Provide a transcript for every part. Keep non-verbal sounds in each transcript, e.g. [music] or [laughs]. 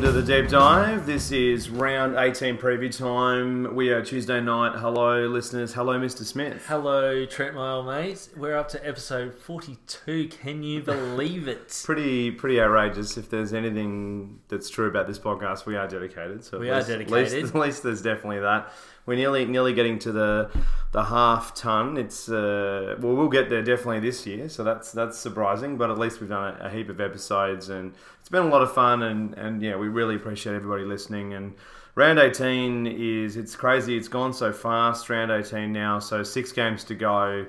welcome to the deep dive. This is round 18 preview time. We are Tuesday night. Hello, listeners. Hello, Mr. Smith. Hello, Trent, my old mate. We're up to episode 42. Can you [laughs] believe it? Pretty, pretty outrageous. If there's anything that's true about this podcast, we are dedicated. So We are least- dedicated. At least, at least there's definitely that. We're nearly, nearly getting to the the half ton. It's uh, well, we'll get there definitely this year. So that's that's surprising. But at least we've done a, a heap of episodes, and it's been a lot of fun. And and yeah, we really appreciate everybody listening. And round 18 is it's crazy. It's gone so fast. Round 18 now. So six games to go.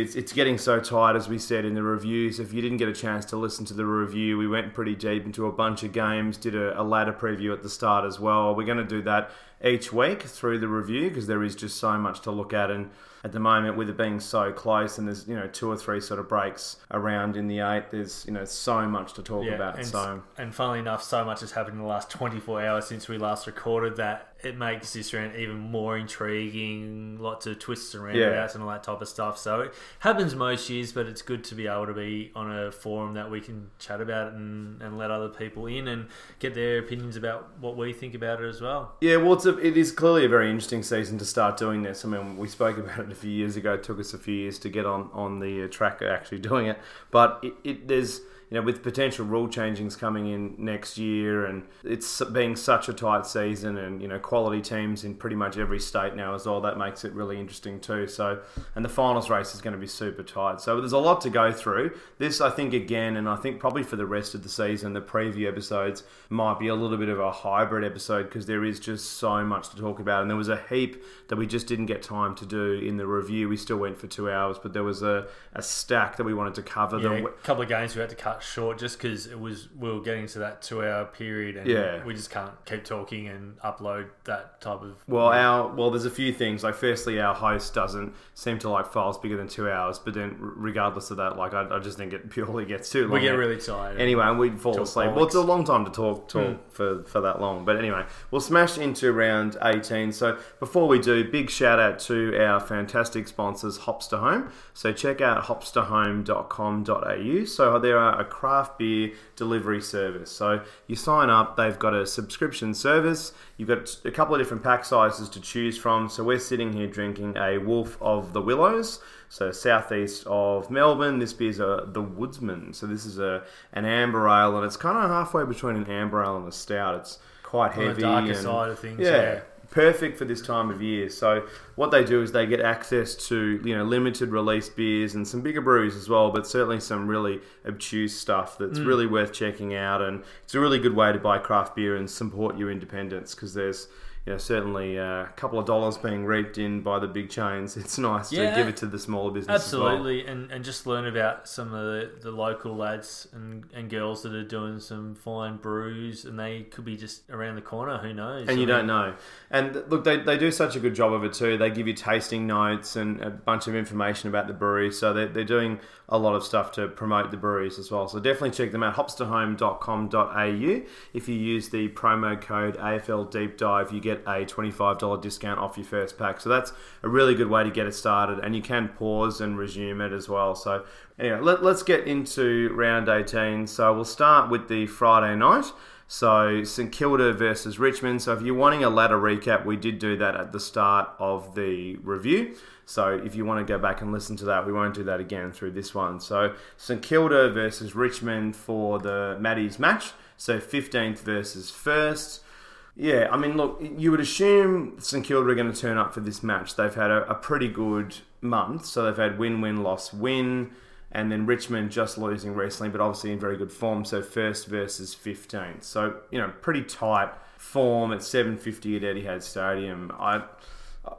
It's, it's getting so tight, as we said in the reviews. If you didn't get a chance to listen to the review, we went pretty deep into a bunch of games, did a, a ladder preview at the start as well. We're going to do that each week through the review because there is just so much to look at. And at the moment, with it being so close and there's, you know, two or three sort of breaks around in the eight, there's, you know, so much to talk about. and, So. and funnily enough, so much has happened in the last 24 hours since we last recorded that it makes this round even more intriguing. Lots of twists and Yeah. roundabouts and all that type of stuff. So it happens most years, but it's good to be able to be on a forum that we can chat about and, and let other people in and get their opinions about what we think about it as well. Yeah, well, it's a, it is clearly a very interesting season to start doing this. I mean, we spoke about it a few years ago. It took us a few years to get on, on the uh, track actually [laughs] doing it. But it, it there's you know with potential rule changings coming in next year, and it's being such a tight season, and you know quality teams in pretty much every state now as well. That makes it really interesting too. So, and the finals race is going to be super tight. So there's a lot to go through. This, I think, again, and I think probably for the rest of the season, the preview episodes might be a little bit of a hybrid episode because there is just so much to talk about. And there was a heap that we just didn't get time to do in the review. We still went for two hours, but there was a, a stack that we wanted to cover. Yeah, a couple of games we had to cut short just because it was we were getting to that two hour period and Yeah. we just can't keep talking and upload that type of Well, our well, there's a few things. Like, firstly, our host doesn't seem to like files bigger than two hours. But then, regardless of that, like, I, I just think it [laughs] purely gets too long. we get really tired. Anyway, and we'd fall asleep. Well, it's a long time to talk talk hmm. for, for that long. But anyway, we'll smash into round 18. So before we do, big shout out to our fantastic sponsors, Hopster Home. So check out hopsterhome.com.au. So there are a craft beer delivery service. So you sign up, they've got a subscription service. You've got a couple of different pack sizes to choose from. So we're sitting here drinking a Wolf of the Willows. So southeast of Melbourne, this beer's a, the Woodsman. So this is a an amber ale, and it's kind of halfway between an amber ale and a stout. It's quite heavy. On the darker and- side of things, Yeah, yeah. Perfect for this time of year. So what they do is they get access to you know limited release beers and some bigger breweries as well, but certainly some really obtuse stuff that's Mm. really worth checking out. And it's a really good way to buy craft beer and support your independence because there's you know certainly uh, a couple of dollars being reaped in by the big chains. [laughs] It's nice Yeah, to give it to the smaller business. as well. Absolutely, and, and just learn about some of the, the local lads and, and girls that are doing some fine brews, and they could be just around the corner. Who knows? and you I don't know. And look, they, they do such a good job of it too. They give you tasting notes and a bunch of information about the brewery. So they're, they're doing a lot of stuff to promote the breweries as well. So definitely check them out. Hopsterhome.com.au. If you use the promo code AFL Deep Dive, you get a $25 discount off your first pack. So that's a really good way to get it started. And you can pause and resume it as well. So anyway, let, let's get into round 18. So we'll start with the Friday night. So St Kilda versus Richmond. So if you're wanting a ladder recap, we did do that at the start of the review. So if you want to go back and listen to that, we won't do that again through this one. So St Kilda versus Richmond for the Maddies match. So 15th versus first. Yeah, I mean, look, you would assume St Kilda are going to turn up for this match. They've had a, a pretty good month, so they've had win, win, loss, win, and then Richmond just losing recently, but obviously in very good form. So first versus 15th. So you know, pretty tight form at 7:50 at Etihad Stadium. I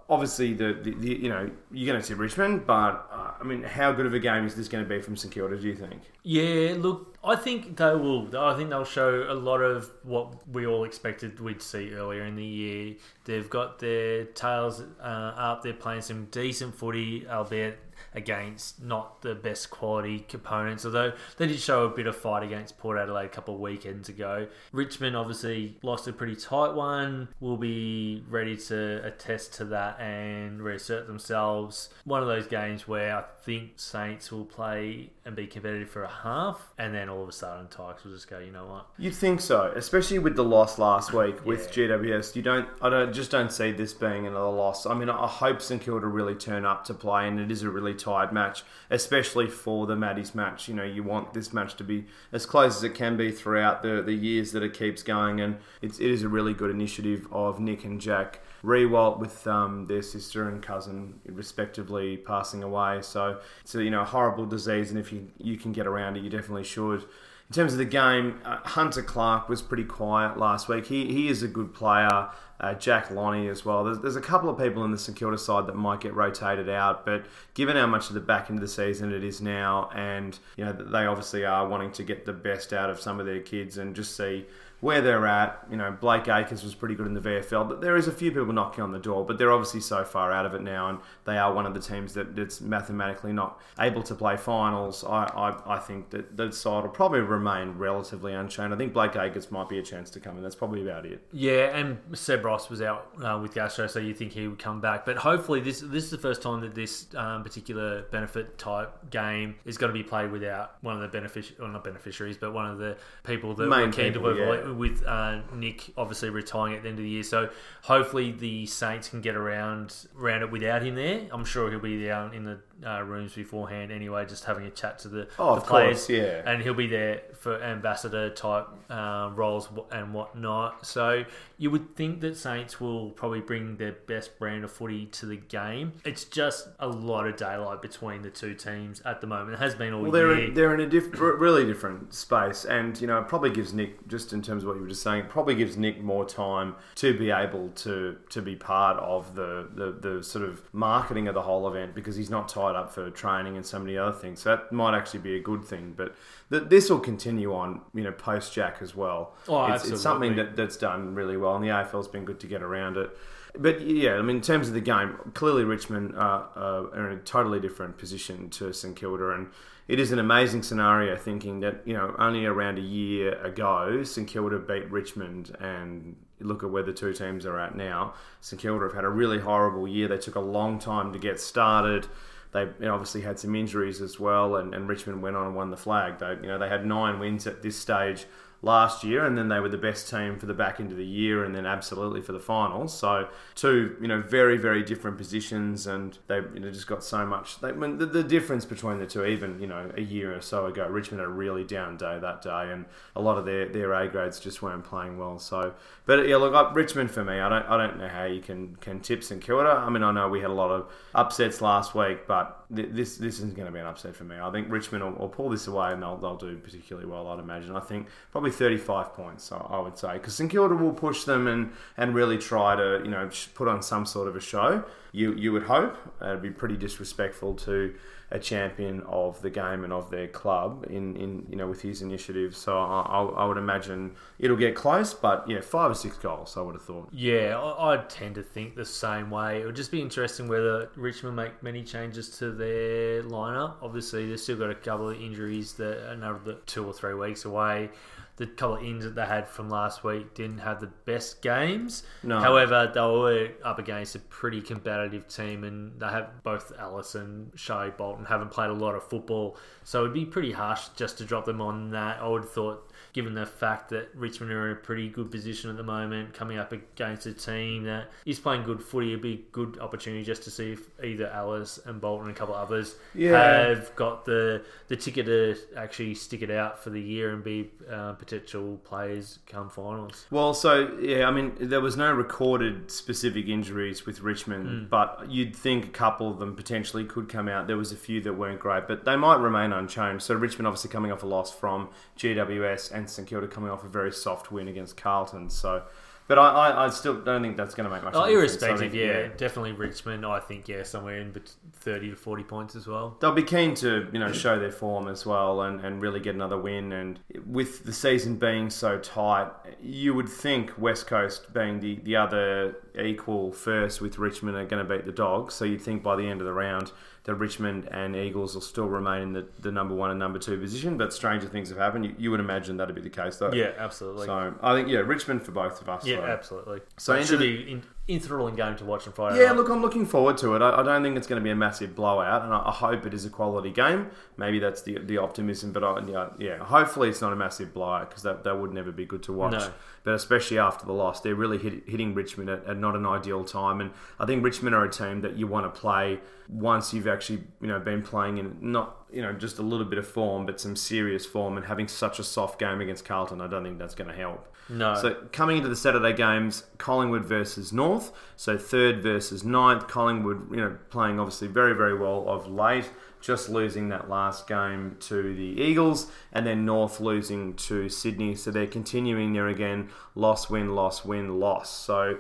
obviously the, the, the you know you're going to see Richmond, but uh, I mean, how good of a game is this going to be from St Kilda? Do you think? Yeah, look, I think they will. I think they'll show a lot of what we all expected we'd see earlier in the year. They've got their tails uh, up. They're playing some decent footy, albeit against not the best quality components. Although they did show a bit of fight against Port Adelaide a couple of weekends ago. Richmond obviously lost a pretty tight one. Will be ready to attest to that and reassert themselves. One of those games where I think Saints will play and be competitive for a half, and then all of a sudden Tiges will just go, you know what? You'd think so, especially with the loss last week with Yeah. GWS. You don't, I don't, just don't see this being another loss. I mean, I hope St Kilda really turn up to play, and it is a really tight match, especially for the Maddies match. You know, you want this match to be as close as it can be throughout the, the years that it keeps going, and it's, it is a really good initiative of Nick and Jack. Riewoldt with um, their sister and cousin, respectively, passing away. So it's a you know horrible disease, and if you you can get around it, you definitely should. In terms of the game, uh, Hunter Clark was pretty quiet last week. He, he is a good player. Uh, Jack Lonie as well. There's, there's a couple of people in the St Kilda side that might get rotated out, but given how much of the back end of the season it is now, and you know they obviously are wanting to get the best out of some of their kids and just see where they're at. You know, Blake Acres was pretty good in the VFL, but there is a few people knocking on the door. But they're obviously so far out of it now, and they are one of the teams that, that's mathematically not able to play finals. I, I, I think that that side will probably remain relatively unchanged. I think Blake Acres might be a chance to come in. That's probably about it. Yeah, and Seb Ross was out uh, with Gastro, so you think he would come back. But hopefully, this this is the first time that this um, particular benefit type game is going to be played without one of the benefic- well, not beneficiaries, but one of the people that Main were keen people, to yeah. avoid with uh, Nick obviously retiring at the end of the year. So hopefully the Saints can get around around it without him there. I'm sure he'll be down in the uh, rooms beforehand anyway, just having a chat to the, Oh, the players. course, yeah. And he'll be there for ambassador type uh, roles and whatnot. So you would think that Saints will probably bring their best brand of footy to the game. It's just a lot of daylight between the two teams at the moment. It has been all Well, they're year. in, they're in a diff- really different space, and you know, it probably gives Nick, just in terms of what you were just saying, it probably gives Nick more time to be able to to be part of the the, the sort of marketing of the whole event because he's not tied up for training and so many other things. So that might actually be a good thing, but th- this will continue on, you know, post Jack as well. Oh, it's, it's something that, that's done really well, and the AFL's been good to get around it. But yeah, I mean, in terms of the game, clearly Richmond uh, uh, are in a totally different position to St Kilda, and it is an amazing scenario. Thinking that you know only around a year ago, St Kilda beat Richmond, and look at where the two teams are at now. St Kilda have had a really horrible year. They took a long time to get started. They obviously had some injuries as well, and, and Richmond went on and won the flag. They you know they had nine wins at this stage last year, and then they were the best team for the back end of the year, and then absolutely for the finals. So two, you know, very very different positions, and they you know just got so much. They, I mean, the, the difference between the two, even you know, a year or so ago, Richmond had a really down day that day, and a lot of their their A grades just weren't playing well. So, but yeah, look, up Richmond for me, I don't I don't know how you can can tip St Kilda. I mean, I know we had a lot of upsets last week, but th- this this isn't going to be an upset for me. I think Richmond will, will pull this away, and they'll they'll do particularly well. I'd imagine. I think probably 35 points. I, I would say because St Kilda will push them and and really try to you know put on some sort of a show. You you would hope it'd be pretty disrespectful to a champion of the game and of their club in, in you know with his initiative. So I, I, would imagine it'll get close, but yeah, five or six goals. I would have thought. Yeah, I, I tend to think the same way. It would just be interesting whether Richmond make many changes to their lineup. Obviously, they've still got a couple of injuries that are another two or three weeks away. The couple of ins that they had from last week didn't have the best games. No. However, they were up against a pretty competitive team, and they have both Ellis and Shai Bolton haven't played a lot of football, so it'd be pretty harsh just to drop them on that. I would have thought, given the fact that Richmond are in a pretty good position at the moment, coming up against a team that is playing good footy, it'd be a good opportunity just to see if either Ellis and Bolton and a couple of others Yeah. have got the the ticket to actually stick it out for the year and be uh, potential players come finals. Well, so yeah, I mean, there was no recorded specific injuries with Richmond, but you'd think a couple of them potentially could come out. There was a few that weren't great, but they might remain unchanged. So Richmond obviously coming off a loss from GWS, and St Kilda coming off a very soft win against Carlton. So, but I, I, I still don't think that's going to make much. Oh, of a oh, difference. I irrespective, think, yeah, definitely Richmond. I think yeah, somewhere in thirty to forty points as well. They'll be keen to, you know, show their form as well and, and really get another win. And with the season being so tight, you would think West Coast being the, the other equal first with Richmond are going to beat the Dogs. So you'd think by the end of the round that Richmond and Eagles will still remain in the, the number one and number two position. But stranger things have happened. You, you would imagine that'd be the case, though. Yeah, absolutely. So I think, yeah, Richmond for both of us. yeah, so. absolutely. So it should the- be in, enthralling game to watch on Friday. Yeah, night. look, I'm looking forward to it. I, I don't think it's going to be a massive blowout, and I, I hope it is a quality game. Maybe that's the the optimism, but I, yeah, yeah, hopefully it's not a massive blowout because that, that would never be good to watch. No. But especially after the loss, they're really hit, hitting Richmond at, at not an ideal time, and I think Richmond are a team that you want to play once you've actually you know been playing in not you know just a little bit of form, but some serious form, and having such a soft game against Carlton, I don't think that's going to help. No. So coming into the Saturday games, Collingwood versus North. So third versus ninth. Collingwood, you know, playing obviously very very well of late. Just losing that last game to the Eagles, and then North losing to Sydney. So they're continuing there again. Loss, win, loss, win, loss. So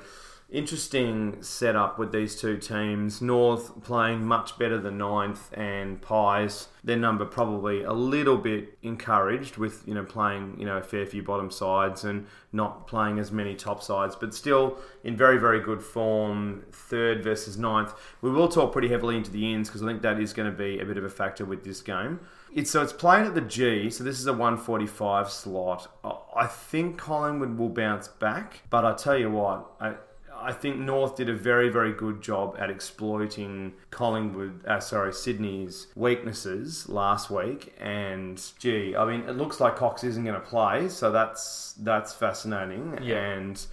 interesting setup with these two teams. North playing much better than ninth, and Pies their number probably a little bit encouraged with you know playing you know a fair few bottom sides and not playing as many top sides, but still in very very good form. Third versus ninth. We will talk pretty heavily into the ends because I think that is going to be a bit of a factor with this game. It's, so it's playing at the G, so this is a 145 slot. I- I think Collingwood will bounce back, but I tell you what, I, I think North did a very, very good job at exploiting Collingwood, uh, sorry, Sydney's weaknesses last week. And gee, I mean, it looks like Cox isn't going to play, so that's that's fascinating. Yeah. And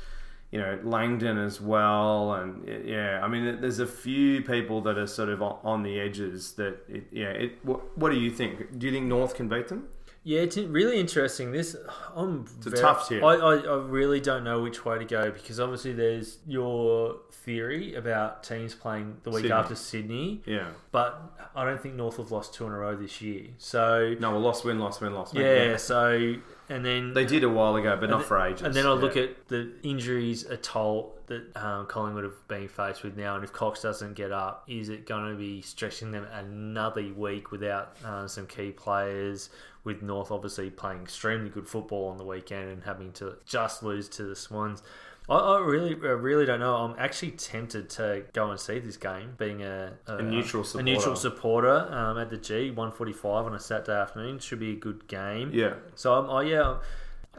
you know Langdon as well, and yeah, I mean, there's a few people that are sort of on the edges. That it, yeah, it, what, what do you think? Do you think North can beat them? Yeah, it's really interesting. This I'm a very- tough tier. I, I, I really don't know which way to go because obviously there's your theory about teams playing the week Sydney. after Sydney, Yeah. but I don't think North have lost two in a row this year. So No, well, lost, win, lost, win, lost. win. yeah, so and then They did a while ago, but not and for ages. And then I look Yeah. at the injuries, a toll that um, Collingwood have been faced with now, and if Cox doesn't get up, is it going to be stretching them another week without uh, some key players? With North obviously playing extremely good football on the weekend and having to just lose to the Swans. I, I really, I really don't know. I'm actually tempted to go and see this game, being a, A neutral a neutral supporter. supporter um, at the G, 145 on a Saturday afternoon. Should be a good game. Yeah. So I'm, oh yeah,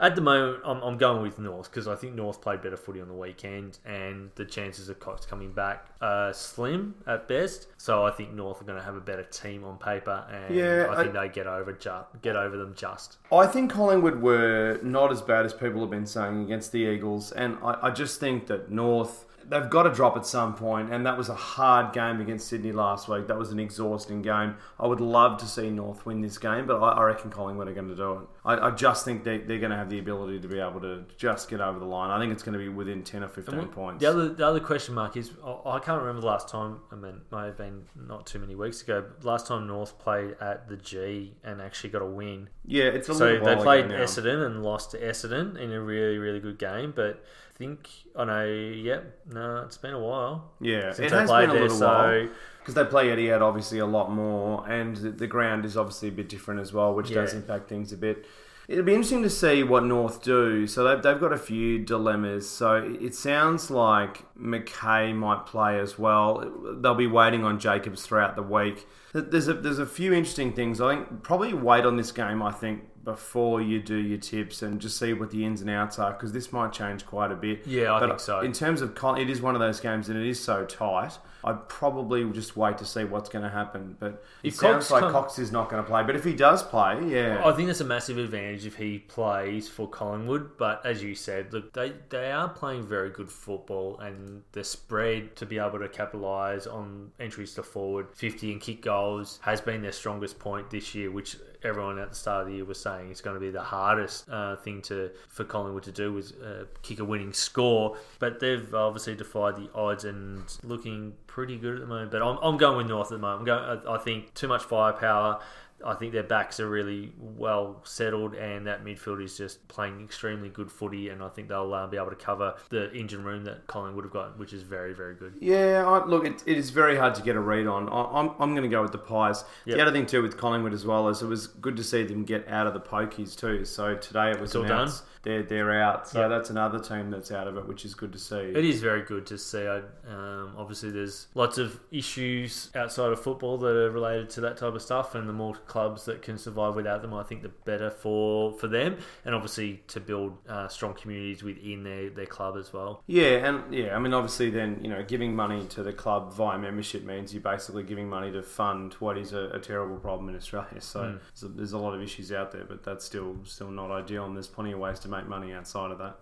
at the moment I'm, I'm going with North because I think North played better footy on the weekend, and the chances of Cox coming back are slim at best. So I think North are going to have a better team on paper, and Yeah, I I- think they get over ju- get over them just. I think Collingwood were not as bad as people have been saying against the Eagles, and I, I just think that North they've got to drop at some point, and that was a hard game against Sydney last week. That was an exhausting game. I would love to see North win this game, but I, I reckon Collingwood are going to do it. I, I just think they, they're going to have the ability to be able to just get over the line. I think it's going to be within ten or fifteen points. The other the other question mark is I I can't remember the last time. I mean, it may have been not too many weeks ago. But last time North played at the G and actually got a win. yeah, it's a So little they played. Essendon and lost to Essendon in a really, really good game. But think oh I know. Yep, no, it's been a while Yeah, since it has played been a there. little So while. because they play Etihad obviously a lot more, and the, the ground is obviously a bit different as well, which does impact things a bit. It'll be interesting to see what North do. So they've, they've got a few dilemmas. So it sounds like McKay might play as well. They'll be waiting on Jacobs throughout the week. There's a there's a few interesting things. I think probably wait on this game. I think before you do your tips and just see what the ins and outs are because this might change quite a bit. Yeah, I But think so. In terms of, con- it is one of those games and it is so tight. I'd probably just wait to see what's going to happen. But it If sounds Cox like come- Cox is not going to play. But if he does play, yeah, I think that's a massive advantage if he plays for Collingwood. But as you said, look, they they are playing very good football, and the spread to be able to capitalise on entries to forward, fifty and kick goals has been their strongest point this year, which everyone at the start of the year was saying is going to be the hardest uh, thing to for Collingwood to do was uh, kick a winning score. But they've obviously defied the odds and looking pretty good at the moment. But I'm, I'm going with North at the moment. I'm going. I I think too much firepower. I think their backs are really well settled, and that midfield is just playing extremely good footy. And I think they'll uh, be able to cover the engine room that Collingwood have got, which is very, very good. Yeah, I, look, it, it is very hard to get a read on. I, I'm, I'm going to go with the Pies. Yep. The other thing too with Collingwood as well is it was good to see them get out of the pokies too. So today it was It's all announced they're they're out. So Yep. that's another team that's out of it, which is good to see. It is very good to see. I, Um, obviously, there's lots of issues outside of football that are related to that type of stuff, and the more clubs that can survive without them, I think the better for for them, and obviously to build uh, strong communities within their, their club as well. Yeah, and yeah, I mean, obviously, then you know, giving money to the club via membership means you're basically giving money to fund what is a, a terrible problem in Australia. So, Mm. so there's a lot of issues out there, but that's still still not ideal, and there's plenty of ways to make money outside of that.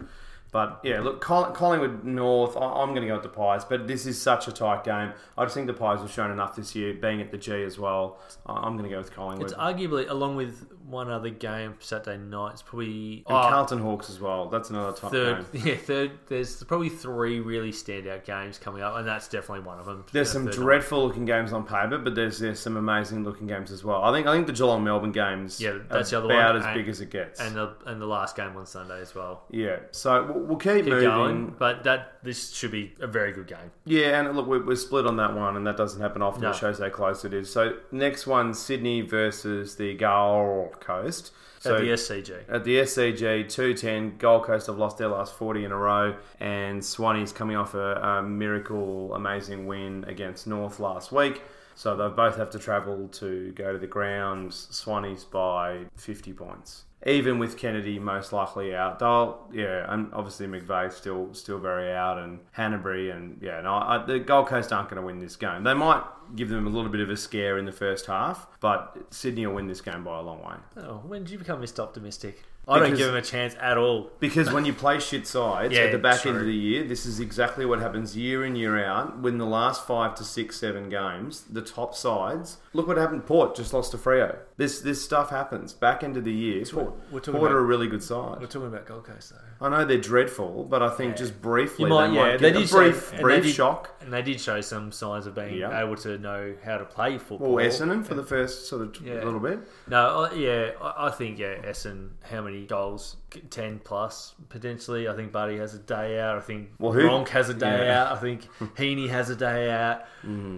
But yeah, look, Collingwood North, I'm going to go with the Pies, but this is such a tight game. I just think the Pies have shown enough this year, being at the G as well. I'm going to go with Collingwood. It's arguably, along with one other game Saturday night, it's probably and oh, Carlton Hawks as well. That's another tight third. game. [laughs] Yeah, third. There's probably three really standout games coming up, and that's definitely one of them. There's some dreadful looking games on paper, but there's, there's some amazing looking games as well. I think I think the Geelong Melbourne games Yeah, that's the other about one, as and- big as it gets. and the and the last game on Sunday as well. yeah, so we'll, we'll keep, Keep moving. going, but that this should be a very good game. Yeah, and look, we're, we're split on that one, and that doesn't happen often. No. It shows how close it is. So next one, Sydney versus the Gold Coast. So at the SCG. At the SCG, 210, Gold Coast have lost their last 40 in a row, and Swanee's coming off a, a miracle, amazing win against North last week. So they both have to travel to go to the grounds. Swanee's by 50 points. Even with Kennedy most likely out, they'll yeah, and obviously McVeigh still still very out, and Hannebery and yeah, no, I, the Gold Coast aren't going to win this game. They might give them a little bit of a scare in the first half, but Sydney will win this game by a long way. Oh, when did you become Mr. Optimistic? I don't give him a chance at all. Because when you play shit sides Yeah, at the back end of the year, this is exactly what happens year in, year out. When the last five to six, seven games, the top sides, look what happened. Port just lost to Freo. This this stuff happens. Back end of the year, Port, we're talking Port are about- a really good side. We're side. talking about Gold Coast though. I know they're dreadful, but I think just briefly You might, they yeah, might they get did a show- brief, and they brief did- shock. And they did show some signs of being Yeah. able to know how to play football. Well, Essendon for the first sort of Yeah. little bit. No, I- yeah, I I think yeah, Essen. How many goals? Ten plus potentially. I think Buddy has a day out. I think Well, who- has a day Yeah. out. I think [laughs] Heeney has a day out.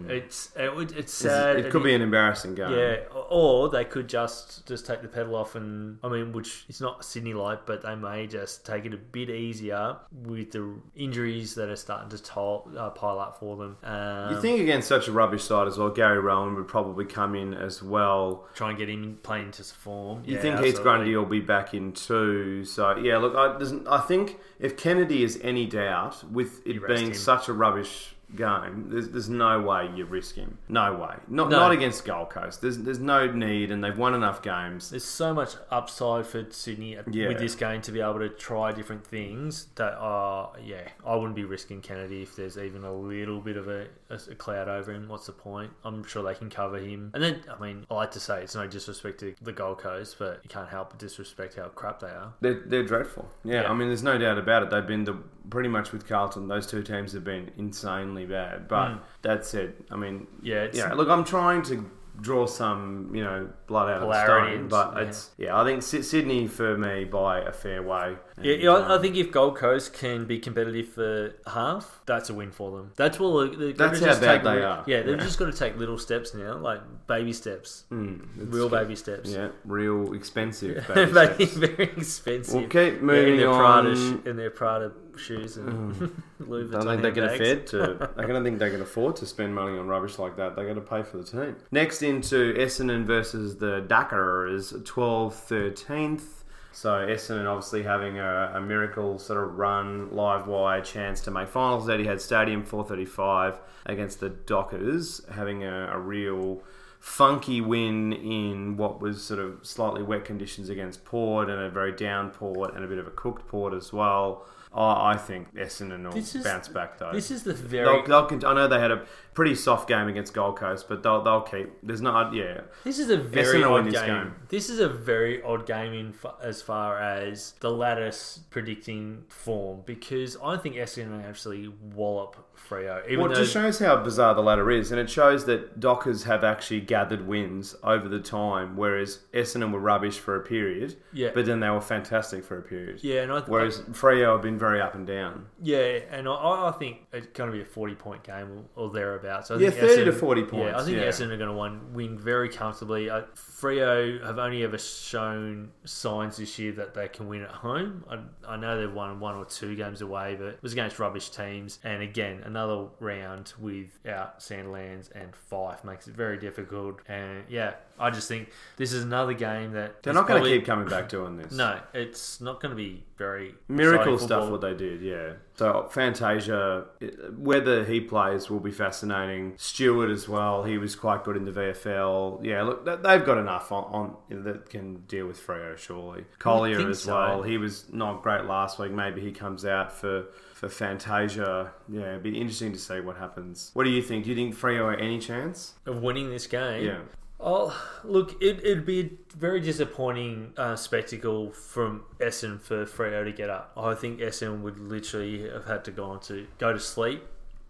It's it, would- it's sad. it could be an embarrassing game. Yeah, or they could just just take the pedal off, and I mean, which it's not Sydney like, but they may just take it a bit easier with the injuries that are starting to tol- uh, pile up for them. Um, You think against such a rubbish side as well, Gary Rohan would probably come in as well. try and get him playing into form? You Yeah, think Heath. Grundy will be back in too? So yeah, look, I, I think if Kennedy is any doubt with it being him. such a rubbish game, there's, there's no way you risk him. No way. Not No. not against Gold Coast. There's there's no need, and they've won enough games. There's so much upside for Sydney Yeah. with this game to be able to try different things that are, yeah, I wouldn't be risking Kennedy if there's even a little bit of a, a, a cloud over him. What's the point? I'm sure they can cover him. And then, I mean, I like to say it's no disrespect to the Gold Coast, but you can't help but disrespect how crap they are. They're, they're dreadful. Yeah, Yeah. I mean, there's no doubt about it. They've been the pretty much with Carlton. Those two teams have been insanely bad. But Mm. that said, I mean, Yeah, it's, yeah. Look, I'm trying to draw some, you know, blood out Polarity of the stone, but yeah. it's yeah. I think Sydney for me by a fair way. Yeah, And, yeah, I- I um, think if Gold Coast can be competitive for half, that's a win for them. That's what they've got That's how bad they are. Yeah, they've Yeah. just got to take little steps now, like baby steps, mm, real baby steps. Yeah, real expensive. [laughs] baby Very, steps. very expensive. We'll keep Yeah, moving in their on. Prada, in their Prada shoes and mm. [laughs] Louis I don't think they can handbags. afford to. [laughs] I don't think they can afford to spend money on rubbish like that. They got to pay for the team. Next into Essendon versus the Dockers, 12 13th. So Essendon obviously having a, a miracle sort of run, live wire chance to make finals. Etihad Stadium 435 against the Dockers, having a, a real funky win in what was sort of slightly wet conditions against Port and a very down Port and a bit of a cooked Port as well. I I think Essendon will This is- bounce back though. This is the very. They'll, they'll, I know they had a pretty soft game against Gold Coast, but they'll, they'll keep. There's not, yeah. This is a very odd this game. game. This is a very odd game in fa- as far as the lattice predicting form because I think Essendon actually wallop Freo. Even Well, it though just shows how bizarre the ladder is, and it shows that Dockers have actually gathered wins over the time, whereas Essendon were rubbish for a period, Yeah. but then they were fantastic for a period. yeah, and I, Whereas Freo have been very up and down. Yeah, and I, I think it's going to be a forty-point game or, or thereabouts. I Yeah, think 30 to 40 points. Yeah, I think yeah. Essendon are going to win, win very comfortably. Uh, Freo have only ever shown signs this year that they can win at home. I, I know they've won one or two games away, but it was against rubbish teams. And again, another round without Sandilands and Fyfe makes it very difficult. And yeah, I just think this is another game that They're not going to keep coming back doing this. No, it's not going to be very Miracle stuff what they did, yeah. So Fantasia, whether he plays will be fascinating. Stewart as well, he was quite good in the VFL. Yeah, look, they've got enough on, on that can deal with Freo surely. Collier as so. well, he was not great last week. Maybe he comes out for for Fantasia. Yeah, it'd be interesting to see what happens. What do you think? Do you think Freo any chance? of winning this game. Yeah. Oh, look, it, it'd be a very disappointing uh, spectacle from Essen for Freo to get up. I think Essen would literally have had to go on to go to sleep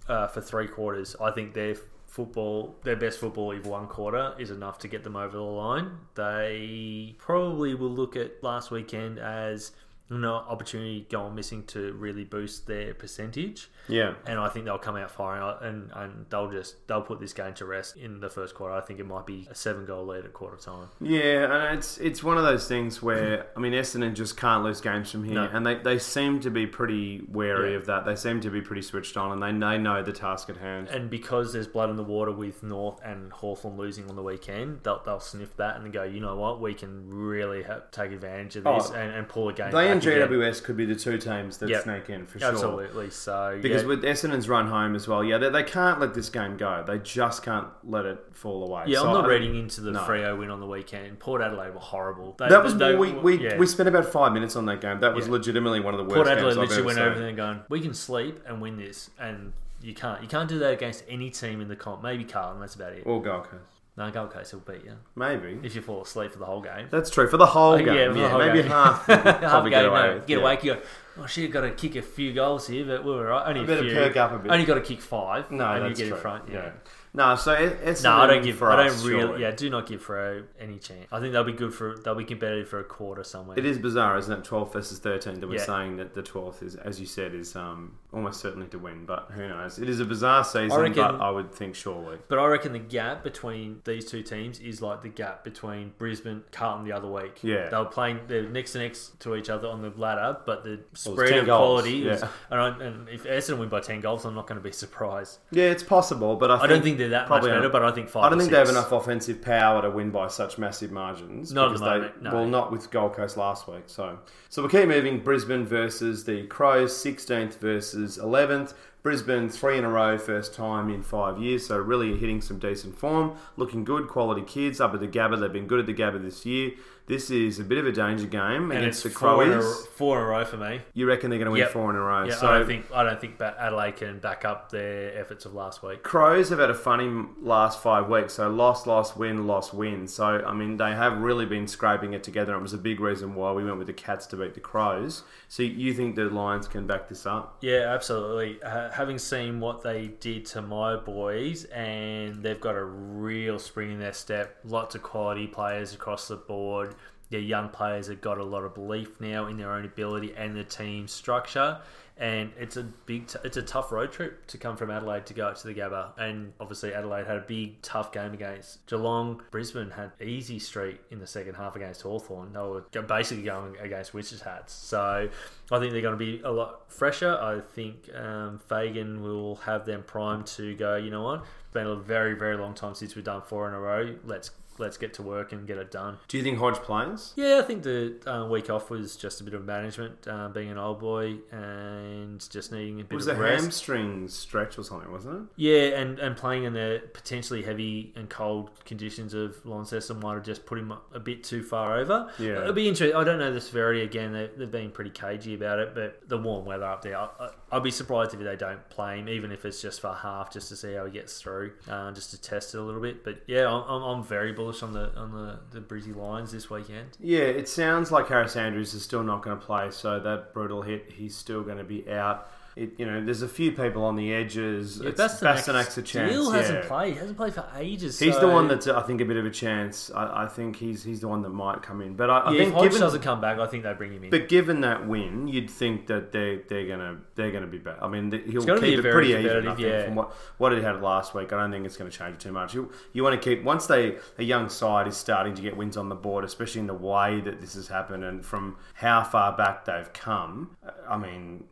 uh, for three quarters. I think their football, their best football, if one quarter is enough to get them over the line. They probably will look at last weekend as an opportunity going missing to really boost their percentage Yeah. and I think they'll come out firing and, and they'll just they'll put this game to rest in the first quarter. I think it might be a seven goal lead at quarter time. Yeah, and it's it's one of those things where I mean Essendon just can't lose games from here, No. and they, they seem to be pretty wary Yeah. of that. They seem to be pretty switched on, and they they know the task at hand. And because there's blood in the water with North and Hawthorn losing on the weekend, they'll, they'll sniff that and go, you know what, we can really ha take advantage of oh, this Oh, and, and pull a game. They and. GWS could be the two teams that Yep. sneak in for sure. Absolutely. So Because yeah, with Essendon's run home as well, yeah, they, they can't let this game go. They just can't let it fall away. yeah, So I'm not I- reading into the no. Freo win on the weekend. Port Adelaide were horrible. They, That was they, we we, yeah. we spent about five minutes on that game. That was Yeah. legitimately one of the worst Port games Adelaide literally went seen. over there and going, we can sleep and win this, and you can't. You can't do that against any team in the comp. Maybe Carlton. That's about it. Or Gold Coast, No, Gold Coast will beat you maybe. if you fall asleep for the whole game. That's true for the whole Oh, game. yeah, for the whole maybe game. half. [laughs] Half game, get away no, with, get yeah. awake. You go, oh shit, got to kick a few goals here, but we were right. Only a better few. perk up a bit. Only got to kick five. No, and that's you get true. in front. Yeah. No, so it's No, I don't give. for I don't really. surely. Yeah, do not give Freo any chance. I think they'll be good for. They'll be competitive for a quarter somewhere. It is bizarre, isn't it? 12 versus 13 that we're Yeah. saying that the 12th is, as you said, is um, almost certainly to win, but who knows? It is a bizarre season, reckon- but I would think surely. But I reckon the gap between these two teams is like the gap between Brisbane, Carlton the other week. Yeah. they were playing. They're next to next to each other on the ladder, but the spread of goals, quality. is yeah. and, I, and if Essendon win by ten goals, I'm not going to be surprised. Yeah, it's possible, but I, I don't think they're that much better, but I think five. I don't think they have enough offensive power to win by such massive margins. Not at the moment, they, no. Well, not with Gold Coast last week. So, so we'll keep moving. Brisbane versus the Crows, 16th versus 11th. Brisbane three in a row, first time in five years. So really hitting some decent form, looking good, quality kids up at the Gabba. They've been good at the Gabba this year. This is a bit of a danger game And against it's the four in, a, Crows. four in a row for me. You reckon they're going to win Yep. four in a row? Yeah, so I don't think I don't think Ba- Adelaide can back up their efforts of last week. Crows have had a funny last five weeks. So loss, loss, win, loss, win. So I mean, they have really been scraping it together. It was a big reason why we went with the Cats to beat the Crows. So you think the Lions can back this up? Yeah, absolutely. Uh, having seen what they did to my boys, and they've got a real spring in their step. Lots of quality players across the board. Their young players have got a lot of belief now in their own ability and the team structure. And it's a big, t- it's a tough road trip to come from Adelaide to go up to the Gabba. And obviously Adelaide had a big, tough game against Geelong. Brisbane had easy street in the second half against Hawthorn. They were basically going against Witches hats. So I think they're going to be a lot fresher. I think um, Fagan will have them primed to go. You know what? It's been a very, very long time since we've done four in a row. Let's let's get to work and get it done. Do you think Hodge plays? Yeah, I think the uh, week off was just a bit of management, uh, being an old boy and just needing a bit was of a rest. hamstring stretch or something, wasn't it? Yeah, and, and playing in the potentially heavy and cold conditions of Launceston might have just put him a bit too far over. Yeah. It'll be interesting. I don't know the severity again. They, they've been pretty cagey about it, but the warm weather up there, I, I, I'd be surprised if they don't play him, even if it's just for half, just to see how he gets through, uh, just to test it a little bit. But yeah, I'm, I'm, I'm very bullish on the on the, the Brizzy Lions this weekend. Yeah, it sounds like Harris Andrews is still not going to play, so that brutal hit, he's still going to be out. It, you know, there's a few people on the edges. Yeah, It's- Bastinac's a chance. Still hasn't yeah. played. Hasn't played for ages. He's so- the one that's, I think, a bit of a chance. I, I think he's he's the one that might come in. But I, I Yeah, think if Hodge doesn't come back, I think they bring him in. but given that win, you'd think that they they're gonna they're gonna be better. I mean, he'll keep be it very pretty even. I think, yeah. from what what he had last week. I don't think it's going to change too much. You you want to keep once they a young side is starting to get wins on the board, especially in the way that this has happened and from how far back they've come. I mean,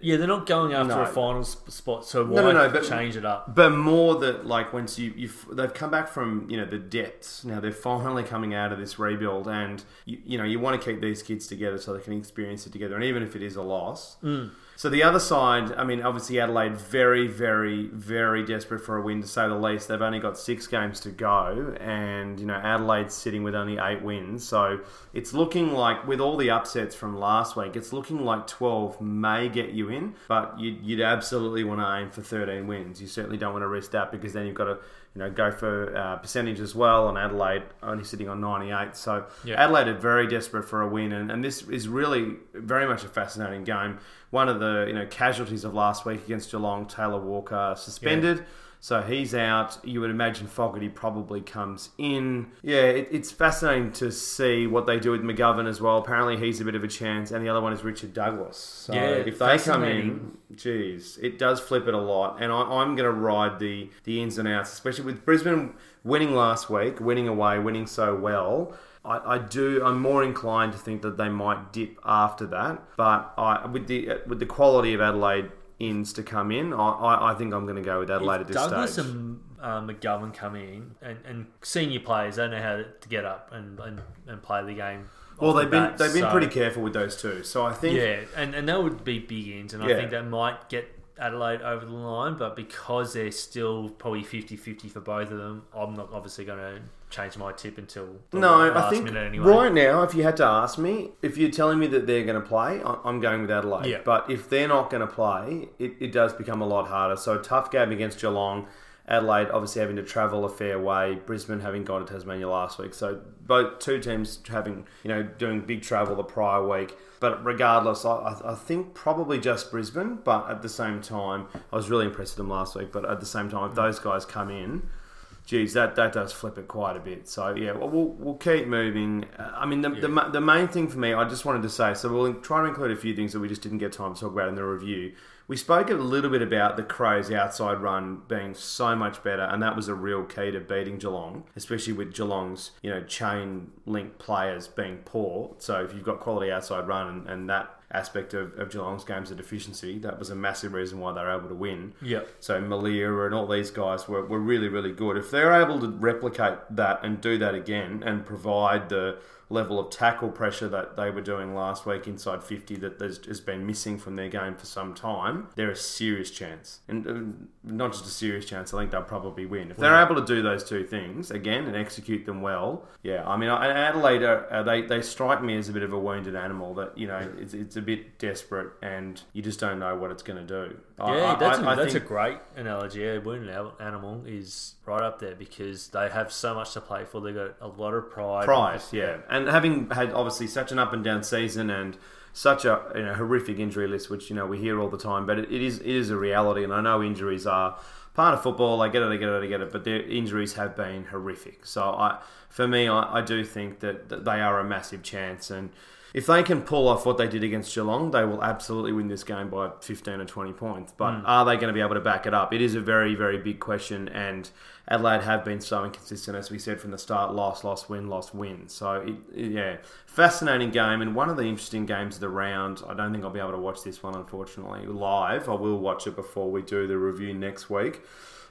yeah, they're not going after No. a final sp- spot, so why no, no, but- change it up? But more that like once you you they've come back from you know the depths. Now they're finally coming out of this rebuild, and you, you know you want to keep these kids together so they can experience it together. And even if it is a loss, hmm. So the other side, I mean, obviously Adelaide very, very, very desperate for a win to say the least. They've only got six games to go, and you know Adelaide's sitting with only eight wins. So it's looking like with all the upsets from last week, it's looking like twelve may get you in, but you'd, you'd absolutely want to aim for thirteen wins. You certainly don't want to risk that because then you've got to you know go for uh, percentage as well. And Adelaide only sitting on ninety eight, so Yeah. Adelaide are very desperate for a win, and, and this is really very much a fascinating game. One of the you know casualties of last week against Geelong, Taylor Walker suspended. So he's out. You would imagine Fogarty probably comes in. Yeah, it, it's fascinating to see what they do with McGovern as well. Apparently, he's a bit of a chance, and the other one is Richard Douglas. So Yeah, if they come in, geez, it does flip it a lot. And I, I'm going to ride the the ins and outs, especially with Brisbane winning last week, winning away, winning so well. I, I do. I'm more inclined to think that they might dip after that. But I, with the with the quality of Adelaide ins to come in, I, I, I think I'm going to go with Adelaide at If this Douglas stage. and uh, McGovern come in, and, and senior players, they know how to get up and, and, and play the game. well, they've been bat, they've been so- pretty careful with those two. So I think Yeah, and, and that would be big ins, and I think that might get Adelaide over the line, but because they're still probably 50-50 for both of them, I'm not obviously going to change my tip until the No, last I think minute anyway. right now, if you had to ask me, if you're telling me that they're going to play, I'm going with Adelaide. Yeah. But if they're not going to play, it, it does become a lot harder. So tough game against Geelong. Adelaide obviously having to travel a fair way. Brisbane having gone to Tasmania last week. So both two teams having you know doing big travel the prior week. But regardless, I, I I think probably just Brisbane. But at the same time, I was really impressed with them last week. But at the same time, if those guys come in, geez, that, that does flip it quite a bit. So yeah, we'll, we'll, keep moving. Uh, I mean, the, the, the main thing for me, I just wanted to say. So we'll try to include a few things that we just didn't get time to talk about in the review. We spoke a little bit about the Crows' outside run being so much better, and that was a real key to beating Geelong, especially with Geelong's you know chain link players being poor. So if you've got quality outside run and, and that aspect of, of Geelong's game's a deficiency, that was a massive reason why they were able to win. Yep. So Milera and all these guys were, were really, really good. If they're able to replicate that and do that again and provide the level of tackle pressure that they were doing last week inside 50 that there's, has been missing from their game for some time, they're a serious chance. And not just a serious chance, I think they'll probably win. If they're able to do those two things again and execute them well, yeah, I mean, Adelaide, are, uh, they, they strike me as a bit of a wounded animal that, you know, it's, it's a bit desperate and you just don't know what it's going to do. Yeah, I- that's, I- I a, that's think- a great analogy. Yeah, wounded animal is right up there because they have so much to play for. They've got a lot of pride. Pride, yeah. And having had obviously such an up and down season and such a you know, horrific injury list, which you know we hear all the time, but it, it is it is a reality. And I know injuries are part of football. I get it, I get it, I get it. But their injuries have been horrific. So I, for me, I, I do think that, that they are a massive chance and. If they can pull off what they did against Geelong, they will absolutely win this game by 15 or 20 points. But hmm. are they going to be able to back it up? It is a very, very big question. And Adelaide have been so inconsistent, as we said from the start loss, loss, win, loss, win. So, it, it- yeah, fascinating game. And one of the interesting games of the round. I don't think I'll be able to watch this one, unfortunately, live. I will watch it before we do the review next week.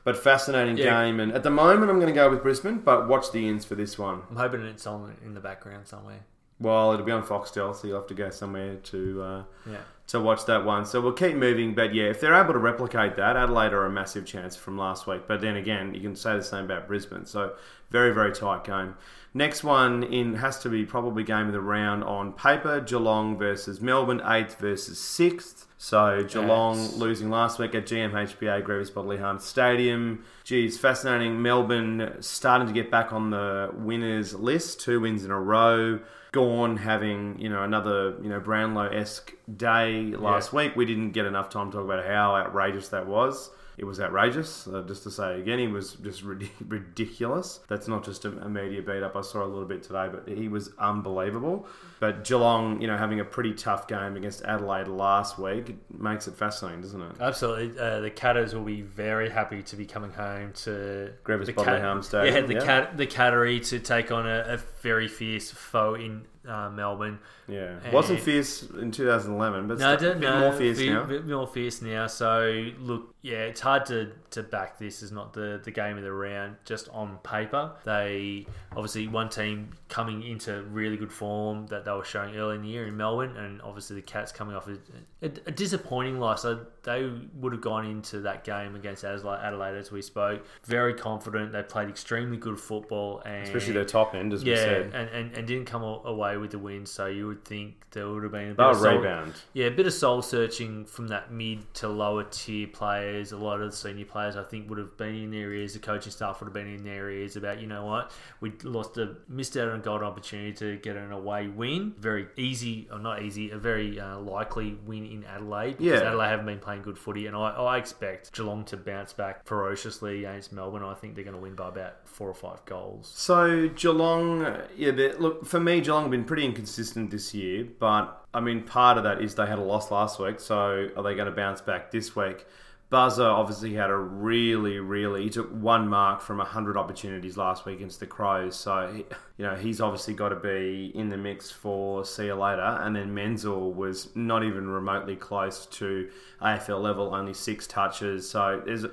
But fascinating Yeah. game. And at the moment, I'm going to go with Brisbane, but watch the ins for this one. I'm hoping it's on in the background somewhere. Well, it'll be on Foxtel, so you'll have to go somewhere to uh, Yeah. to watch that one. So we'll keep moving, but yeah, if they're able to replicate that, Adelaide are a massive chance from last week. But then again, you can say the same about Brisbane. So very very tight game. Next one in has to be probably game of the round on paper: Geelong versus Melbourne, eighth versus sixth. So Geelong Yes. losing last week at GMHBA Grievous Bodily Harm Stadium. Geez, fascinating. Melbourne starting to get back on the winners list, two wins in a row. Gawn having you know another you know Brownlow esque day last week. We didn't get enough time to talk about how outrageous that was. It was outrageous. Uh, just to say again, he was just [laughs] rid- ridiculous. That's not just a, a media beat up. I saw a little bit today, but he was unbelievable. But Geelong, you know, having a pretty tough game against Adelaide last week it makes it fascinating, doesn't it? Absolutely, uh, the Catters will be very happy to be coming home to Grievous the Bodily Harm Stadium, Yeah, the yeah. cat, the Cattery to take on a, a very fierce foe in uh, Melbourne. Yeah, And- wasn't fierce in 2011, but No, I still a bit know. more fierce now. bit more fierce now. So look, yeah, it's hard to, to back this as not the, the game of the round just on paper. They obviously one team coming into really good form that they were showing early in the year in Melbourne, and obviously the Cats coming off a, a, a disappointing loss. So they would have gone into that game against Adelaide, Adelaide as we spoke, very confident. They played extremely good football, and Especially their top end, as we said. and, and, and didn't come away with the win. So you would think there would have been a bit of soul- rebound. yeah, a bit of soul searching from that mid to lower tier players. A lot of the senior players, I think, would have been in their ears. The coaching staff would have been in their ears about, you know what, we lost a missed out on a golden opportunity to get an away win. Very easy, or not easy, a very uh, likely win in Adelaide because Yeah. Adelaide haven't been playing good footy, and I, I expect Geelong to bounce back ferociously against Melbourne. I think they're going to win by about four or five goals. So Geelong, yeah, look for me, Geelong have been pretty inconsistent this year, but I mean, part of that is they had a loss last week. So are they going to bounce back this week? Buzza obviously had a really, really. He took one mark from hundred opportunities last week against the Crows. So he, you know he's obviously got to be in the mix for see you later. And then Menzel was not even remotely close to AFL level, only six touches. So there's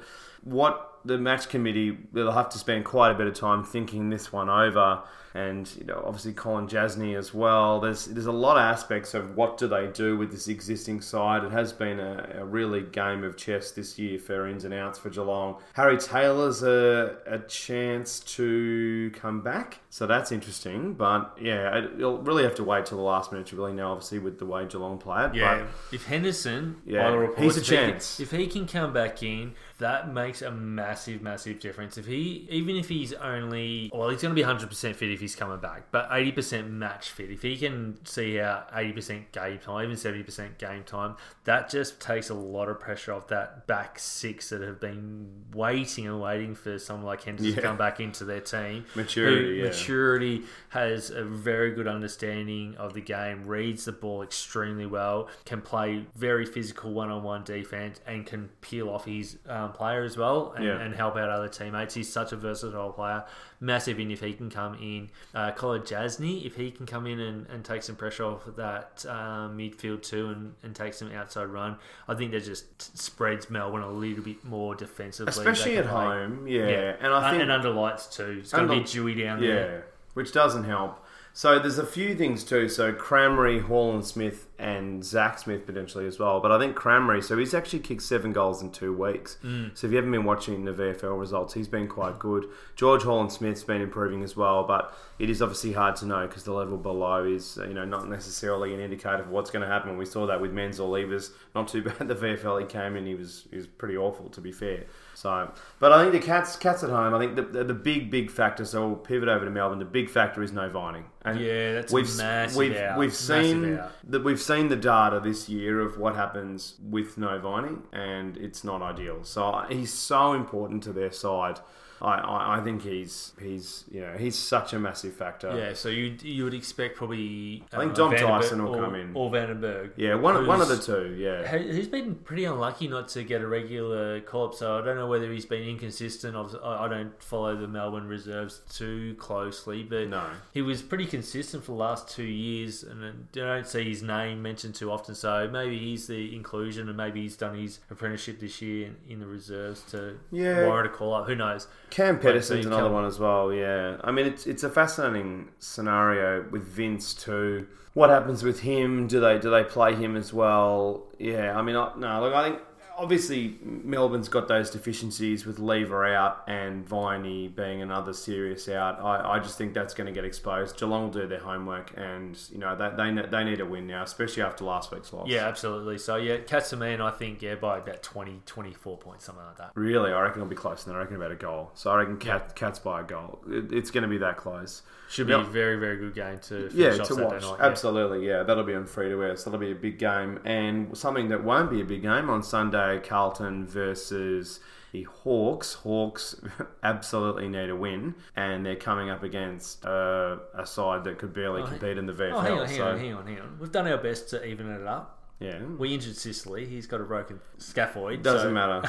what the match committee they'll have to spend quite a bit of time thinking this one over and you know obviously Kolodjashnij as well. There's there's a lot of aspects of what do they do with this existing side. It has been a, a really game of chess this year for ins and outs for Geelong. Harry Taylor's a, a chance to come back so that's interesting but yeah it- you'll really have to wait till the last minute to really know obviously with the way Geelong play it Yeah, but if Henderson, Yeah, reports, he's a if he can- chance. if he can come back in, that makes a massive, massive massive difference. If he, even if he's only, well, he's going to be 100% fit if he's coming back, but 80% match fit. If he can see out 80% game time, even 70% game time, that just takes a lot of pressure off that back six that have been waiting and waiting for someone like Henderson to come back into their team. Maturity, yeah. maturity, has a very good understanding of the game, reads the ball extremely well, can play very physical one on one defense, and can peel off his um, player as well and, Yeah. And help out other teammates. He's such a versatile player. Massive in if he can come in. Uh, Kolodjashnij, if he can come in and, and take some pressure off that um, midfield too and, and take some outside run, I think that just spreads Melbourne a little bit more defensively. especially at play- home yeah, and I Uh, think and under lights too. It's going to be dewy down Yeah, there. Yeah, which doesn't help. So there's a few things too. So Crameri, Hall and Smith, and Zach Smith potentially as well. But I think Crameri, so he's actually kicked seven goals in two weeks. Mm. So if you haven't been watching the VFL results, he's been quite good. George Horlin-Smith's been improving as well, but it is obviously hard to know because the level below is you know not necessarily an indicator of what's going to happen. We saw that with Menzel. He was not too [laughs] bad. The VFL he came in, he was he was pretty awful to be fair. So, but I think the cats cats at home. I think the, the, the big big factor. So we'll pivot over to Melbourne. The big factor is no Viney. And Yeah, that's we've massive we've out. we've seen that we've seen the data this year of what happens with no Viney, and it's not ideal. So uh, he's so important to their side. I, I, I think he's he's you know he's such a massive factor. Yeah, so you you would expect probably. I think uh, Dom Vandenberg Tyson will or, come in. or Vandenberg. Yeah, one one of the two. Yeah, He's been pretty unlucky not to get a regular call up, so I don't know whether he's been inconsistent. I I don't follow the Melbourne reserves too closely, but No. he was pretty consistent for the last two years, and I don't see his name mentioned too often. So maybe he's the inclusion, and maybe he's done his apprenticeship this year in, in the reserves to Yeah. warrant a call up. Who knows? Cam Pedersen's another one as well. Yeah, I mean it's it's a fascinating scenario with Vince too. What happens with him? Do they do they play him as well? Yeah, I mean I, no. Look, I think obviously Melbourne's got those deficiencies with Lever out and Viney being another serious out. I, I just think that's going to get exposed. Geelong will do their homework, and you know they, they they need a win now, especially after last week's loss. Yeah, absolutely. So yeah, man, I think yeah by about 20, 24 points, something like that. Really, I reckon it'll be closer than I reckon about a goal. So I reckon cat, Cats by a goal. It, it's going to be that close. Should be a very very good game to finish Yeah, off to watch. night. yeah. Absolutely, yeah. That'll be on free to air, so that'll be a big game. And something that won't be a big game on Sunday, Carlton versus the Hawks. Hawks [laughs] absolutely need a win, and they're coming up against uh, a side that could barely Oh, compete in the VFL. Oh, hang on, hang so, on, hang on, hang on. We've done our best to even it up. Yeah, We injured Sicily. He's got a broken scaphoid. doesn't so- matter.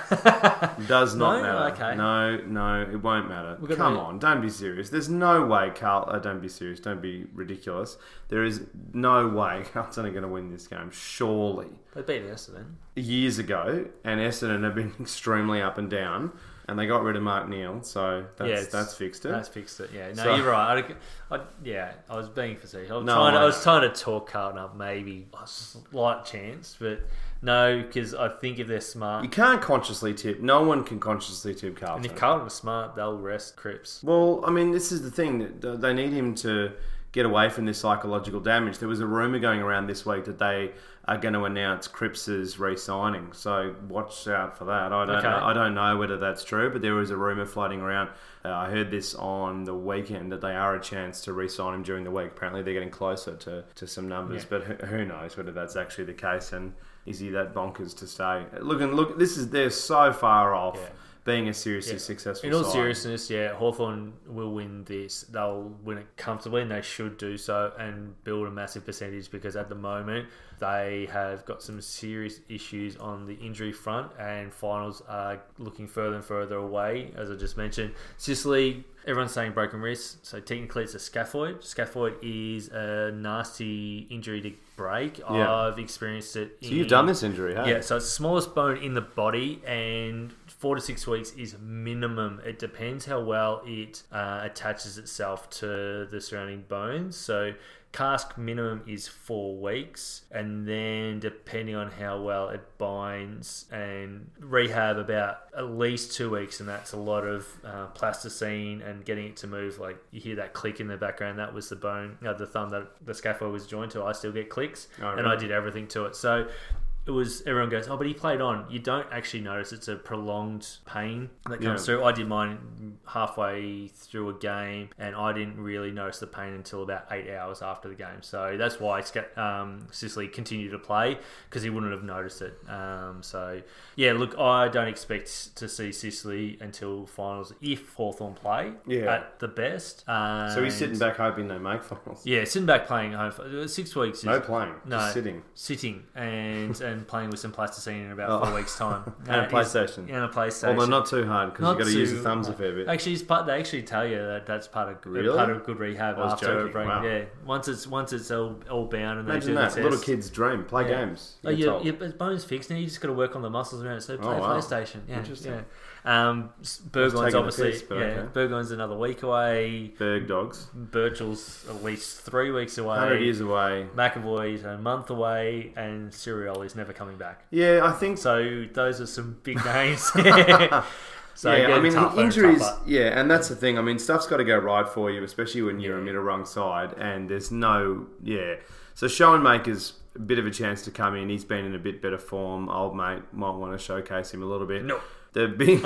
[laughs] Does not No? matter. Okay. No, no, it won't matter. Come on, don't be serious. There's no way, Carl. Uh, don't be serious. Don't be ridiculous. There is no way [laughs] Carlton are going to win this game. Surely. They beat Essendon. years ago, and Essendon have been [laughs] extremely up and down, and they got rid of Mark Neeld, so that's Yeah, that's fixed it. That's fixed it. Yeah, no, So- you're right. I, I, yeah, I was being facetious. I was, No, trying I I was trying to talk Carlton up, maybe a slight chance, but no, because I think if they're smart, You can't consciously tip. No one can consciously tip Carlton. and if Carlton are smart, they'll rest Cripps. well, I mean, this is the thing. that They need him to get away from this psychological damage. There was a rumor going around this week that they are going to announce Cripps's re-signing. So watch out for that. I don't Okay. know. I don't know whether that's true, but there was a rumor floating around. Uh, I heard this on the weekend that they are a chance to re-sign him during the week. Apparently, they're getting closer to, to some numbers, Yeah. but who, who knows whether that's actually the case and is he that bonkers to stay? Look and look. This is they're so far off. Yeah. Being a seriously Yeah. successful In all side. seriousness, yeah, Hawthorn will win this. They'll win it comfortably, and they should do so and build a massive percentage because at the moment they have got some serious issues on the injury front, and finals are looking further and further away. As I just mentioned, Sicily, everyone's saying broken wrist, so technically it's a scaphoid. Scaphoid is a nasty injury to break. Yeah. I've experienced it. So you've done this injury, huh? Yeah, so it's the smallest bone in the body, and four to six weeks is minimum. It depends how well it uh, attaches itself to the surrounding bones. So cask minimum is four weeks, and then depending on how well it binds, and rehab about at least two weeks, and that's a lot of uh, plasticine and getting it to move. Like you hear that click in the background, that was the bone, uh, the thumb that the scaphoid was joined to. I still get clicks, Oh, and I did everything to it. So it was everyone goes, oh, but he played on. You don't actually notice it's a prolonged pain that comes Yeah. through. I did mine halfway through a game, and I didn't really notice the pain until about eight hours after the game. So that's why um, Sicily continued to play because he wouldn't have noticed it. Um, so yeah, look, I don't expect to see Sicily until finals if Hawthorn play Yeah. at the best. So he's sitting back hoping they make finals. Yeah, sitting back playing home for six weeks. Is, No playing, No. just sitting. sitting and and playing with some plasticine in about Oh. four weeks' time. [laughs] And a Uh, is- PlayStation. And a PlayStation. Although not too hard because you've got to use the thumbs a fair bit. Actually, it's part, they actually tell you that that's part of Really? part of good rehab after joking, a break. wow. Yeah, once it's once it's all, all bound and they Imagine do that. Little kids dream. Play Yeah. games. Oh, You're your, told. your bone's fixed now. You just got to work on the muscles around it. So play Oh, wow. PlayStation. Yeah, Interesting. yeah. Um, Burgoyne's obviously piss, but yeah. okay. Burgoyne's another week away. Berg dogs. Birchall's at least three weeks away. 100 years away. McEvoy's a month away, and Cyril Rioli's never coming back. Yeah, I think so. Those are some big [laughs] names. [laughs] so yeah, I mean, tougher injuries. tougher. Yeah, and that's the thing. I mean, stuff's got to go right for you, especially when you're a middle rung side, and there's no. Yeah. So Schoenmaker's a bit of a chance to come in. He's been in a bit better form. Old mate might want to showcase him a little bit. No. The [laughs] big,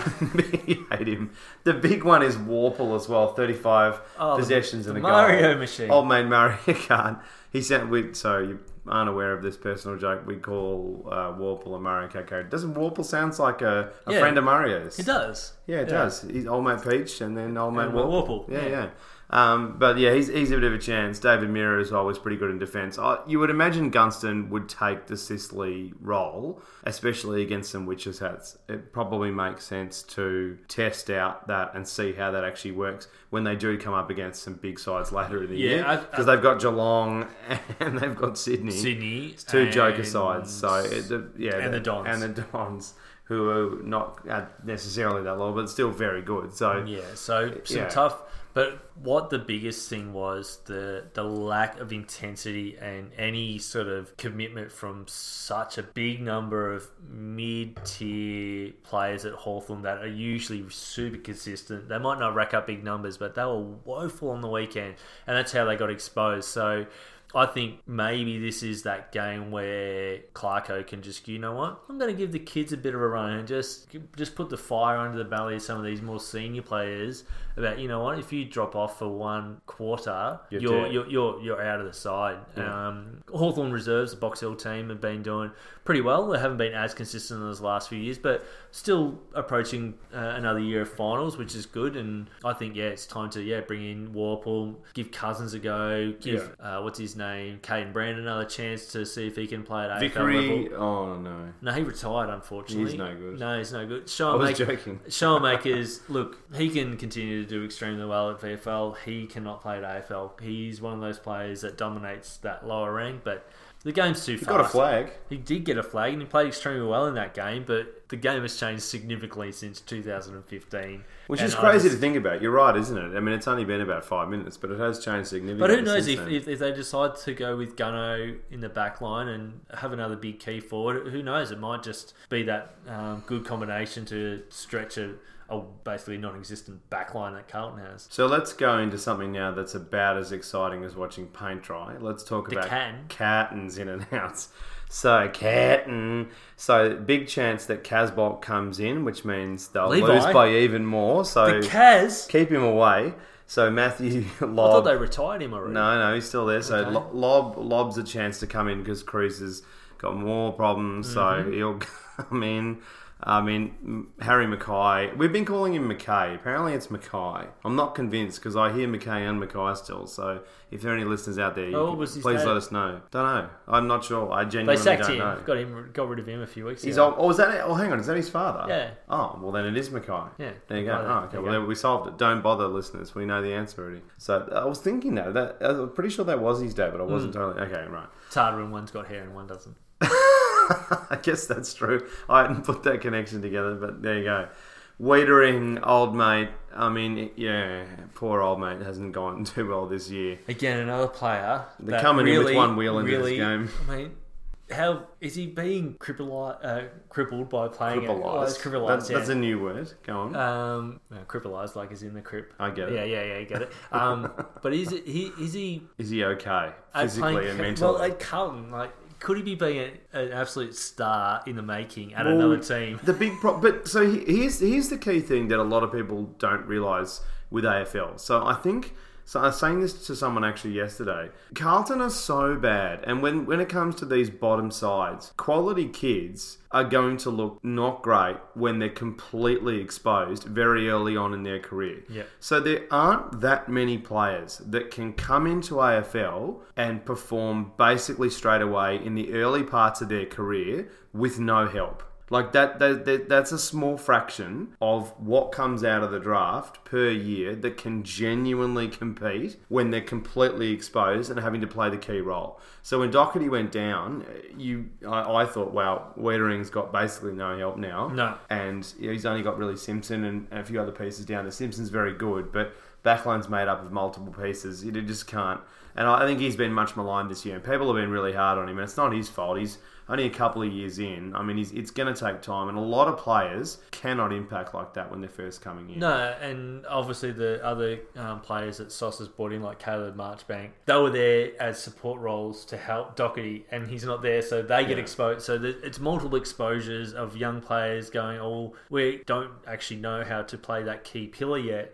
hate him. The big one is Worpel as well. Thirty-five Oh, possessions the and a Mario goal. machine. Old man Mario [laughs] Kart. He sent with. So you aren't aware of this personal joke. We call uh, Worpel a Mario Kart character. Doesn't Worpel sounds like a, a Yeah. friend of Mario's? It does. Yeah, it does. He's old mate Peach and then old mate And Worpel. Worpel, Yeah, yeah. yeah. Um, but yeah, he's, he's a bit of a chance. David Mirra as well was pretty good in defence. You would imagine Gunston would take the Sicily role, especially against some witches hats. It probably makes sense to test out that and see how that actually works when they do come up against some big sides later in the Yeah, year. Because they've got Geelong [laughs] and they've got Sydney. Sydney. It's two joker sides. So it, the, yeah, and the Dons. and the Dons, who are not necessarily that low, but still very good. So Yeah, so some Yeah. tough. But what the biggest thing was the the lack of intensity and any sort of commitment from such a big number of mid tier players at Hawthorn that are usually super consistent. They might not rack up big numbers, but they were woeful on the weekend, and that's how they got exposed. So. I think maybe this is that game where Clarko can just, you know what? I'm going to give the kids a bit of a run and just just put the fire under the belly of some of these more senior players. About you know what? If you drop off for one quarter, You're you're you're, you're you're out of the side. Um, Hawthorn reserves, the Box Hill team, have been doing pretty well. They haven't been as consistent in those last few years, but still approaching uh, another year of finals, which is good. And I think yeah, it's time to yeah bring in Worpel, give Cousins a go, give uh, what's his name, Kaiden Brand another chance to see if he can play at AFL level. oh no, No, he retired unfortunately. He's no good. No, he's no good. I Sean was Make- joking. [laughs] Schoenmakers, look, he can continue to do extremely well at VFL. He cannot play at AFL. He's one of those players that dominates that lower rank, but the game's too He fast. got a flag. He did get a flag and he played extremely well in that game, but the game has changed significantly since 2015. Which is crazy just- to think about. You're right, isn't it? I mean, it's only been about five minutes, but it has changed significantly. But who knows if, if, if they decide to go with Gunno in the back line and have another big key forward, who knows? It might just be that um, good combination to stretch a, a basically non existent back line that Carlton has. So let's go into something now that's about as exciting as watching paint dry. Let's talk The about can. Cattons in and outs. So Catton, so big chance that Casboult comes in, which means they'll Levi. lose by even more. So The Kaz! keep him away. So Matthew [laughs] I thought they retired him already. No, no, he's still there. So Okay. Lobb Lobb's a chance to come in because Cruz has got more problems. Mm-hmm. So he'll [laughs] come in. I mean, Harry Mackay. We've been calling him Mackay. Apparently, it's Mackay. I'm not convinced because I hear Mackay and Mackay still. So if there are any listeners out there, Oh, can- what was his please name? let us know. Don't know. I'm not sure. I They genuinely sacked don't him. know. Got him. Got rid of him a few weeks He's ago. old, oh, is that? Oh, hang on. Is that his father? Yeah. Oh, well then it is Mackay. Yeah. There you go. Oh, okay. Well, go. we solved it. Don't bother, listeners. We know the answer already. So I was thinking that. that I'm pretty sure that was his dad, but I wasn't Hmm. totally. Okay, right. It's harder when one's got hair and one doesn't. [laughs] [laughs] I guess that's true. I hadn't put that connection together, but there you go. Weitering, old mate. I mean, yeah, poor old mate hasn't gone [laughs] too well this year. Again, another player. They're coming in with one wheel into this game. I mean, how is he being crippled, uh, crippled by playing it? Oh, crippled, That's, yeah. that's a new word. Go on. Um, no, crippleized, like is in the crip. I get it. Yeah, yeah, yeah, I get it. Um, [laughs] but is it, he is he Is he okay physically playing- and mentally? Well, at Carlton, like, could he be being a, an absolute star in the making at Well, another team? The big problem, but so here's here's the key thing that a lot of people don't realize with AFL. So I think so. I was saying this to someone actually yesterday. Carlton are so bad, and when when it comes to these bottom sides, quality kids are going to look not great when they're completely exposed very early on in their career. Yeah. So there aren't that many players that can come into AFL and perform basically straight away in the early parts of their career with no help. Like that, that, that that's a small fraction of what comes out of the draft per year that can genuinely compete when they're completely exposed and having to play the key role. So when Docherty went down, you I, I thought, wow, Weitering's got basically no help now No. and you know, he's only got really Simpson and a few other pieces down. The Simpson's very good, but backline's made up of multiple pieces. You just can't. And I think he's been much maligned this year, and people have been really hard on him. And it's not his fault. He's only a couple of years in. I mean, it's going to take time, and a lot of players cannot impact like that when they're first coming in. No, and obviously the other um, players that Sauce has brought in, like Caleb Marchbank, they were there as support roles to help Docherty, and he's not there, so they get Yeah. exposed. So it's multiple exposures of young players going, "Oh, we don't actually know how to play that key pillar yet."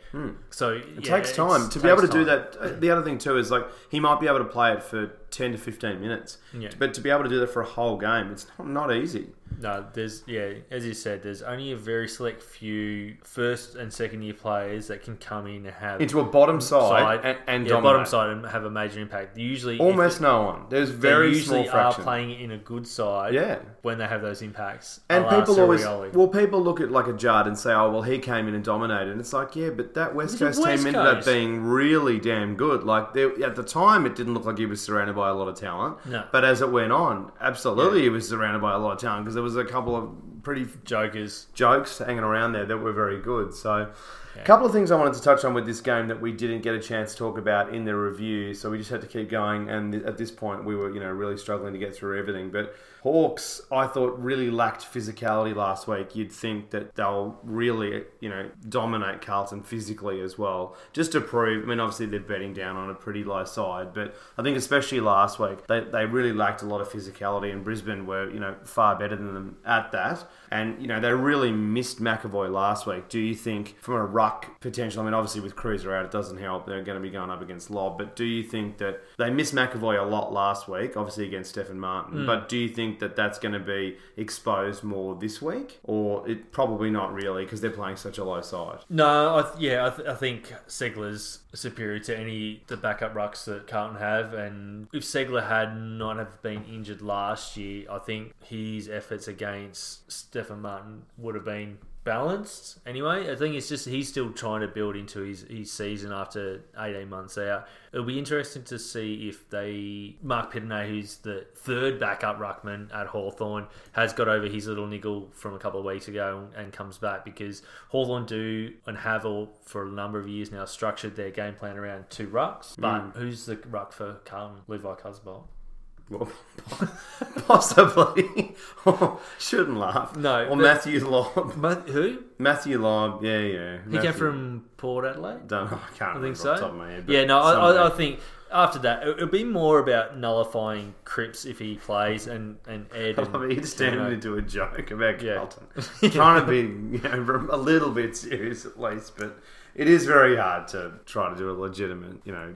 So Hmm. It takes time to be able to do that. uh, The other thing too is like he might be able to play it for ten to fifteen minutes, Yeah. but to be able to do that for a whole game, it's not, not easy. No, there's yeah, as you said, there's only a very select few first and second year players that can come in and have Into a bottom side, and, and yeah, bottom side and have a major impact. Usually, Almost no one. There's very they usually small are playing in a good side. Yeah. when they have those impacts. And people always, well, people look at like a Judd and say, "Oh, well, he came in and dominated." And it's like, yeah, but that West Coast West team ended up being really damn good. Like they, at the time, it didn't look like he was surrounded by a lot of talent. No. But as it went on, absolutely, he was surrounded by a lot of talent because there was a couple of pretty Jokers. jokes hanging around there that were very good. So, a couple of things I wanted to touch on with this game that we didn't get a chance to talk about in the review. So we just had to keep going, and th- at this point, we were you know really struggling to get through everything. But Hawks, I thought, really lacked physicality last week. You'd think that they'll really you know dominate Carlton physically as well, just to prove. I mean, obviously they're betting down on a pretty low side, but I think especially last week they they really lacked a lot of physicality, and Brisbane were you know far better than them at that. And you know they really missed McEvoy last week. Do you think from a ruck potential? I mean, obviously with Kreuzer out, it doesn't help. They're going to be going up against Lobb, but do you think that they missed McEvoy a lot last week? Obviously against Stefan Martin, mm. but do you think that that's going to be exposed more this week, or it probably not really because they're playing such a low side? No, I th- yeah, I, th- I think Ceglar's superior to any the backup rucks that Carlton have, and if Segler had not have been injured last year, I think his efforts against Stefan Martin would have been balanced anyway. I think it's just he's still trying to build into his, his season after 18 months out. It'll be interesting to see if they Marc Pittonet, who's the third backup ruckman at Hawthorn, has got over his little niggle from a couple of weeks ago and comes back because Hawthorn do and have all for a number of years now structured their game plan around two rucks. But mm. who's the ruck for Carlton? Levi Casboult. Well, [laughs] possibly. [laughs] Oh, shouldn't laugh. No, Or but- Matthew Lobb. Ma- who? Matthew Lobb. Yeah, yeah. He came from Port Adelaide. Don't know. I can't I remember think off so. the top of my head. but Yeah, no, I, I, I think after that it- it'll be more about nullifying Cripps if he plays and and Ed. [laughs] And, I mean, he's turning you know, into a joke about Yeah. Carlton. Trying to be, you know, a little bit serious at least, but it is very hard to try to do a legitimate, you know,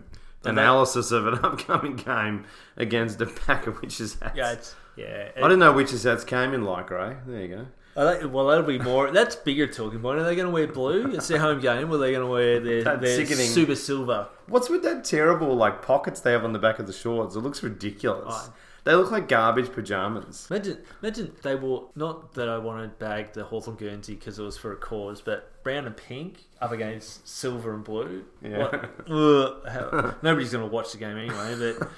analysis of an [laughs] upcoming game against a pack of witches hats. yeah, it's, yeah. I didn't know witches hats came in like Ray. There you go. I think- well, that'll be more. That's bigger talking point. Are they going to wear blue? It's their home game. Or are they going to wear [laughs] their, their sickening. super silver? What's with that terrible like pockets they have on the back of the shorts? It looks ridiculous. Oh. They look like garbage pajamas. Imagine, imagine they wore not that I want to bag the Hawthorn Guernsey because it was for a cause, but brown and pink up against silver and blue. Yeah. What- ugh, how- [laughs] nobody's going to watch the game anyway, but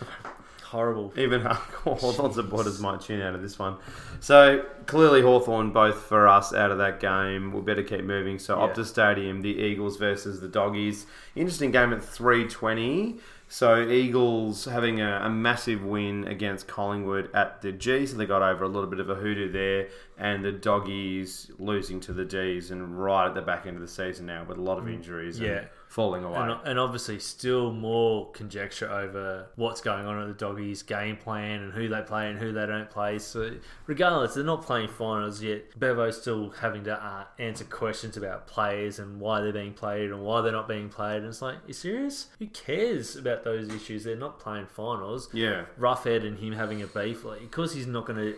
horrible. Even Hawthorn [laughs] supporters might tune out of this one. So clearly Hawthorn both for us out of that game. We better keep moving. So Yeah. Optus Stadium, the Eagles versus the Doggies. Interesting game at three twenty. So Eagles having a, a massive win against Collingwood at the G, so they got over a little bit of a hoodoo there, and the Doggies losing to the Gs and right at the back end of the season now with a lot of mm. injuries Yeah. and falling away. And, and obviously, still more conjecture over what's going on at the doggies' game plan and who they play and who they don't play. So, regardless, they're not playing finals yet. Bevo's still having to uh, answer questions about players and why they're being played and why they're not being played. And it's like, you serious? Who cares about those issues? They're not playing finals. yeah. Roughead and him having a beef, like, because he's not going to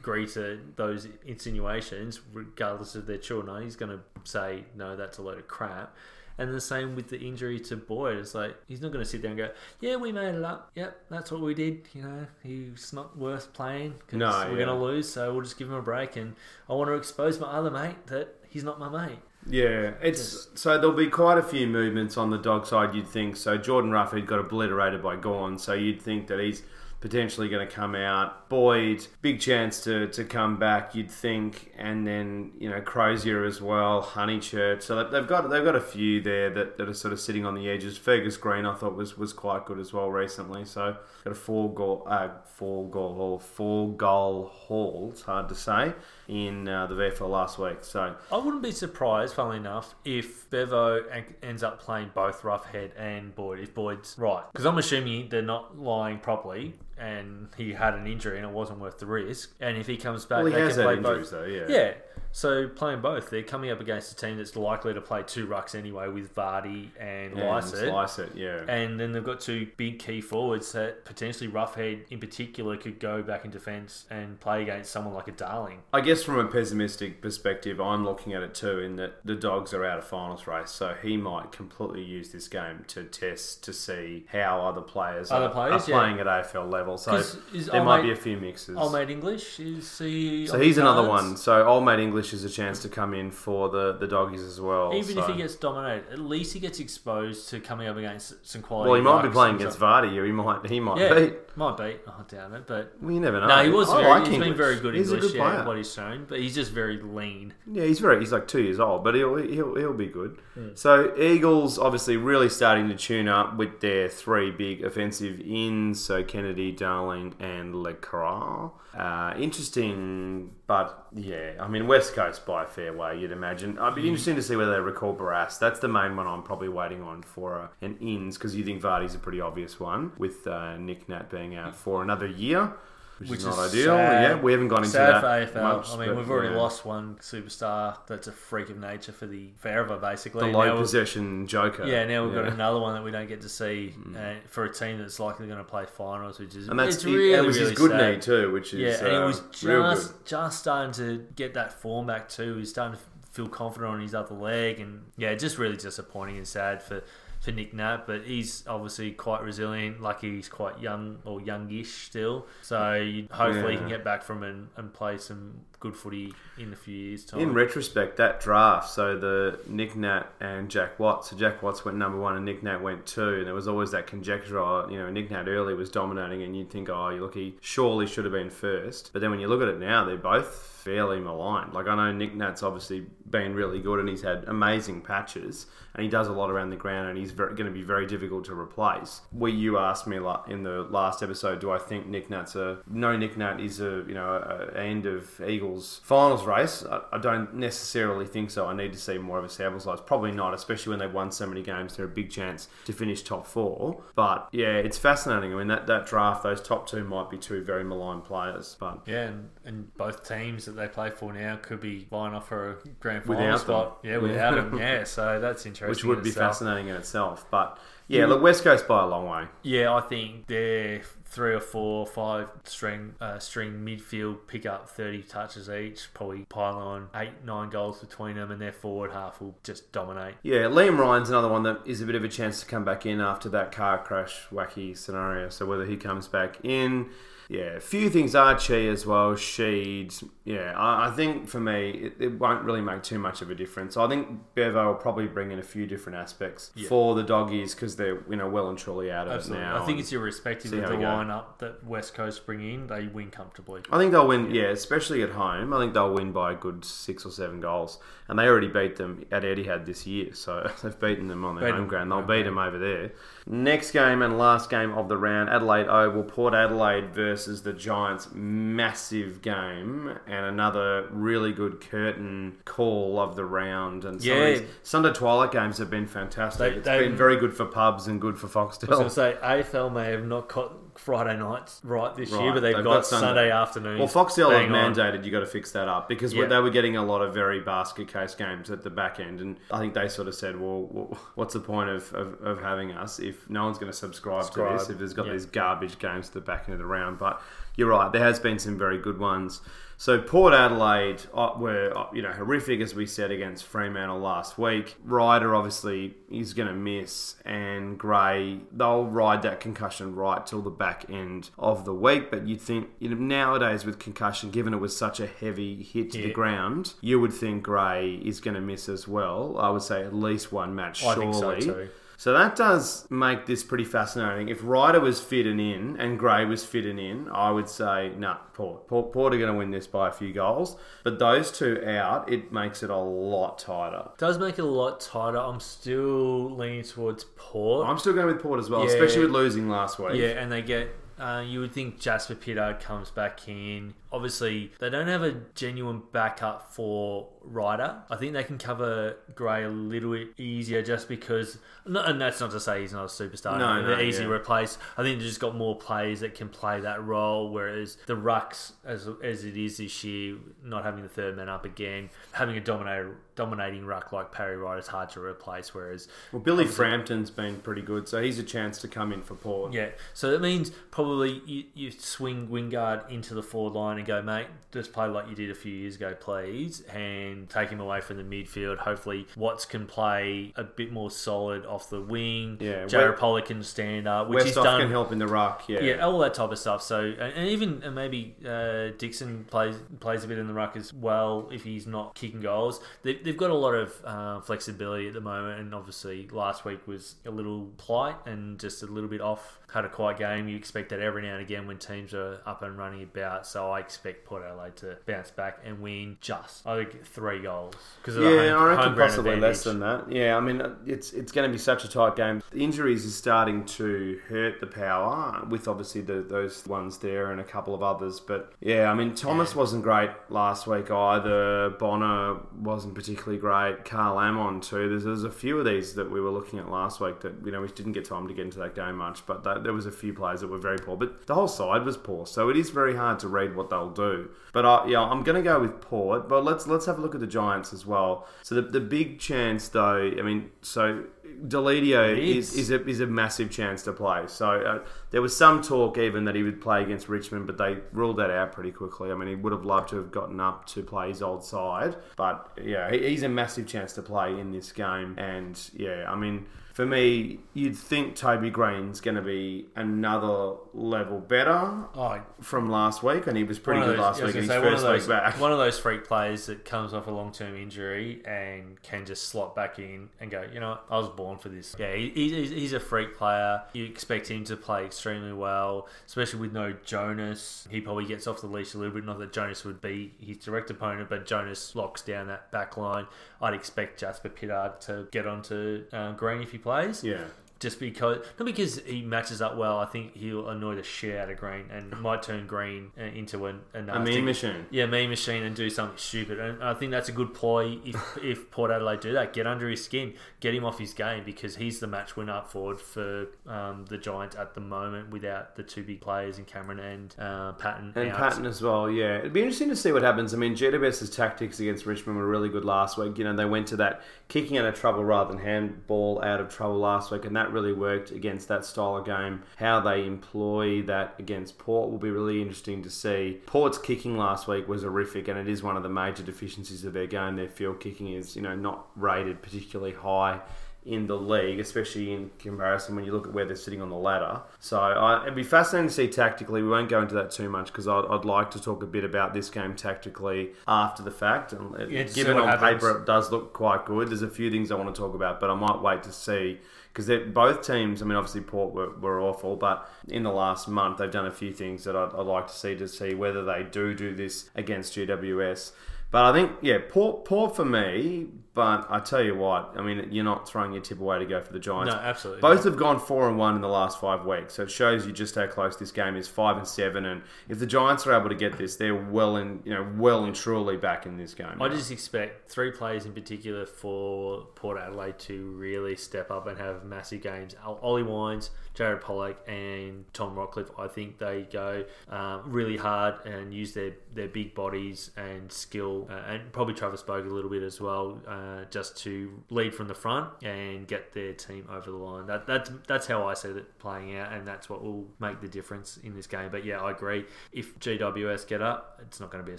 agree to those insinuations, regardless of their not, he's going to say, no, that's a load of crap. And the same with the injury to Boyd. It's like, he's not going to sit there and go, yeah, we made it up. Yep, that's what we did. You know, he's not worth playing because No, we're yeah. going to lose, so we'll just give him a break. And I want to expose my other mate that he's not my mate. Yeah, it's so there'll be quite a few movements on the dog side. You'd think so. Jordan Roughead got obliterated by Gawn, so you'd think that he's potentially going to come out. Boyd, big chance to, to come back. You'd think, and then you know Crozier as well, Honeychurch. So they- they've got they've got a few there that, that are sort of sitting on the edges. Fergus Green, I thought was was quite good as well recently. So got a four goal, uh, four goal haul, four goal haul. It's hard to say in uh, the VFL last week. So I wouldn't be surprised, funnily enough, if Bevo en- ends up playing both Roughead and Boyd, if Boyd's right. Because I'm assuming they're not lying properly and he had an injury and it wasn't worth the risk. And if he comes back, well, he they has can had play injuries both. though. Yeah. Yeah. So playing both, they're coming up against a team that's likely to play two rucks anyway with Vardy and And Lycett. slice yeah. And then they've got two big key forwards that potentially Roughead in particular could go back in defence and play against someone like a Darling. I guess from a pessimistic perspective, I'm looking at it too in that the dogs are out of finals race, so he might completely use this game to test to see how other players, Other are, players, are yeah. playing at AFL level. So is there might mate- be a few mixes. Old mate English is he? so he's another one. So old mate English English is a chance to come in for the, the doggies as well. Even so- if he gets dominated, at least he gets exposed to coming up against some quality. well, he might be playing against. Vardy. He might he might Yeah, beat. Might be. Oh, damn it! But Well, you never know. no, he was. I Very, like he's been very good He's English. a good yeah, player. what he's shown, but he's just very lean. Yeah, he's very. He's like two years old, but he'll he'll, he'll be good. Hmm. So Eagles obviously really starting to tune up with their three big offensive ins. So Kennedy, Darling, and LeCras. Uh, interesting, but yeah, I mean West Coast by a fair way, you'd imagine. I'd be Hmm. interesting to see whether they recall Barras. That's the main one I'm probably waiting on for uh, an ins because you think Vardy's a pretty obvious one with uh, Nick Nat being out for another year. Which, Which is not is ideal. sad. Yeah, we haven't gone into Sad that for AFL. much, I mean, but, we've already yeah. lost one superstar that's a freak of nature for the forever, basically. the Now low we've- possession joker. Yeah, now we've got Yeah. Hmm. another one that we don't get to see uh, for a team that's likely going to play finals, which is And that's it's it, really it was really his good sad. knee too, which is Yeah, and he uh, was just just starting to get that form back too. He's starting to feel confident on his other leg, and yeah, just really disappointing and sad for. For Nick Nat, but he's obviously quite resilient. Lucky he's quite young or youngish still, so you, hopefully he can get back from and, and play some good footy in a few years' time. In retrospect, that draft, so the Nick Nat and Jack Watts, so Jack Watts went number one and Nick Nat went two, and there was always that conjecture, oh, you know, Nick Nat early was dominating, and you'd think, oh, look, he surely should have been first. But then when you look at it now, they're both fairly maligned. Like, I know Nick Nat's obviously been really good, and he's had amazing patches, and he does a lot around the ground, and he's very, going to be very difficult to replace. We, you asked me in the last episode, do I think Nick Nat's a no? Nick Nat is a you know a, end of Eagles finals race. I, I don't necessarily think so. I need to see more of a sample size. Probably not, especially when they've won so many games. They're a big chance to finish top four. But yeah, it's fascinating. I mean that that draft, those top two might be two very maligned players, but. Yeah, and, and both teams that they play for now could be vying off for a grand final Without them. spot. Yeah, without them. Yeah, so that's [laughs] interesting. Which would be itself. fascinating in itself. But yeah, look, West Coast by a long way. Yeah, I think they're three or four, five string uh, string midfield pick up thirty touches each, probably pile on eight, nine goals between them, and their forward half will just dominate. Yeah, Liam Ryan's another one that is a bit of a chance to come back in after that car crash wacky scenario. So whether he comes back in, yeah, a few things. are Archie as well, Sheed. Yeah, I, I think for me it, it won't really make too much of a difference. I think Bevo will probably bring in a few different aspects Yeah. for the doggies because they're you know well and truly out of Absolutely, it now. I think it's irrespective of the lineup that West Coast bring in, they win comfortably. I think they'll win, yeah, especially at home. I think they'll win by a good six or seven goals. And they already beat them at Etihad this year, so [laughs] they've beaten them on their Beat home ground. They'll beat them over there. Next game and last game of the round, Adelaide Oval, Port Adelaide versus the Giants. Massive game and another really good curtain call of the round. And some Yeah. of these Sunday twilight games have been fantastic. They- It's been very good for pubs and good for Foxtel. I was going to say AFL may have not got Friday nights right this year, but they've, they've got, got Sunday. Sunday, afternoons. Well, Foxtel have on. mandated you got to fix that up because Yeah. they were getting a lot of very basket case games at the back end, and I think they sort of said, "Well, what's the point of, of, of having us if no one's going to subscribe, to this? If there's got Yeah. these garbage games at the back end of the round?" But you're right, there has been some very good ones. So Port Adelaide uh, were uh, you know horrific as we said against Fremantle last week. Ryder obviously is going to miss, and Gray they'll ride that concussion right till the back end of the week. But you'd think you know nowadays with concussion, given it was such a heavy hit to the ground, you would think Gray is going to miss as well. I would say at least one match. I surely. So that does make this pretty fascinating. If Ryder was fitting in and Gray was fitting in, I would say, nah, Port. Port, Port are going to win this by a few goals. But those two out, it makes it a lot tighter. Does make it a lot tighter. I'm still leaning towards Port. I'm still going with Port as well, Yeah. especially with losing last week. Yeah, and they get. Uh, you would think Jasper Pittard comes back in. Obviously, they don't have a genuine backup for Ryder. I think they can cover Gray a little bit easier just because. And that's not to say he's not a superstar. No, they're easy yeah. to replace. I think they've just got more players that can play that role. Whereas the rucks, as as it is this year, not having the third man up again, having a dominator dominating ruck like Perry Wright is hard to replace. Whereas Well, Billy Frampton's been pretty good, so he's a chance to come in for Port. yeah, so that means probably you, you swing Wingard into the forward line and go, mate, just play like you did a few years ago, please, and take him away from the midfield. Hopefully, Watts can play a bit more solid off the wing. Yeah, Jared Polec can stand up, which he's Westhoff done. can help in the ruck. Yeah. Yeah, all that type of stuff. So, and, and even uh, maybe uh, Dixon plays plays a bit in the ruck as well if he's not kicking goals. They, they've got a lot of uh, flexibility at the moment, and obviously last week was a little plight and just a little bit off. Had a quiet game. You expect that every now and again when teams are up and running about. So I expect Port Adelaide to bounce back and win just I think three goals because Yeah, I reckon possibly less than that. Yeah, I mean, it's it's going to be such a tight game. The injuries is starting to hurt the power with obviously the, those ones there and a couple of others. But yeah, I mean, Thomas Yeah. wasn't great last week either. Bonner wasn't particularly great. Karl Amon too. There's, there's a few of these that we were looking at last week that you know we didn't get time to get into that game much, but that, there was a few players that were very poor. But the whole side was poor, so it is very hard to read what they'll do. But I, yeah, I'm going to go with Port. But let's let's have a look at the Giants as well. So the, the big chance, though, I mean, so Deledio It is, is. is a is a massive chance to play. So uh, there was some talk even that he would play against Richmond, but they ruled that out pretty quickly. I mean, he would have loved to have gotten up to play his old side, but yeah, he, he's a massive chance to play in this game. And yeah, I mean. For me, you'd think Toby Greene's going to be another level better Oh, from last week, and he was pretty good those- last week in his say, first of week those, back. One of those [laughs] freak players that comes off a long term injury and can just slot back in and go, you know, what, I was born for this. Yeah, he, he's, he's a freak player. You expect him to play extremely well, especially with no Jonas. He probably gets off the leash a little bit. Not that Jonas would be his direct opponent, but Jonas locks down that back line. I'd expect Jasper Pittard to get onto uh, Green if he plays yeah. Just because not because he matches up well. I think he'll annoy the shit out of Green and might turn Green uh, into an, a, nasty- meme machine. Yeah, meme machine and do something stupid. And I think that's a good ploy if, [laughs] if Port Adelaide do that. Get under his skin, get him off his game because he's the match winner up forward for um, the Giants at the moment without the two big players in Cameron and uh, Patton. And out. Patton as well, yeah. It'd be interesting to see what happens. I mean, GWS's tactics against Richmond were really good last week. You know, they went to that kicking out of trouble rather than handball out of trouble last week, and that really worked against that style of game. How they employ that against Port will be really interesting to see. Port's kicking last week was horrific, and it is one of the major deficiencies of their game. Their field kicking is, you know, not rated particularly high in the league, especially in comparison when you look at where they're sitting on the ladder. So I, it'd be fascinating to see tactically. We won't go into that too much because I'd, I'd like to talk a bit about this game tactically after the fact. And Yeah, given on happens. paper it does look quite good, there's a few things I want to talk about, but I might wait to see because both teams. I mean, obviously Port were, were awful, but in the last month they've done a few things that I'd, I'd like to see to see whether they do do this against GWS. But I think, yeah, Port, Port for me. But I tell you what, I mean, you're not throwing your tip away to go for the Giants. No, absolutely. Both have gone four and one in the last five weeks, so it shows you just how close this game is. Five and seven, and if the Giants are able to get this, they're well and you know well and truly back in this game. I just expect three players in particular for Port Adelaide to really step up and have massive games. Ollie Wines, Jared Polec, and Tom Rockliff. I think they go um, really hard and use their, their big bodies and skill, uh, and probably Travis Boak a little bit as well, uh, just to lead from the front and get their team over the line. That, that's that's how I see it playing out, and that's what will make the difference in this game. But yeah, I agree. If GWS get up, it's not going to be a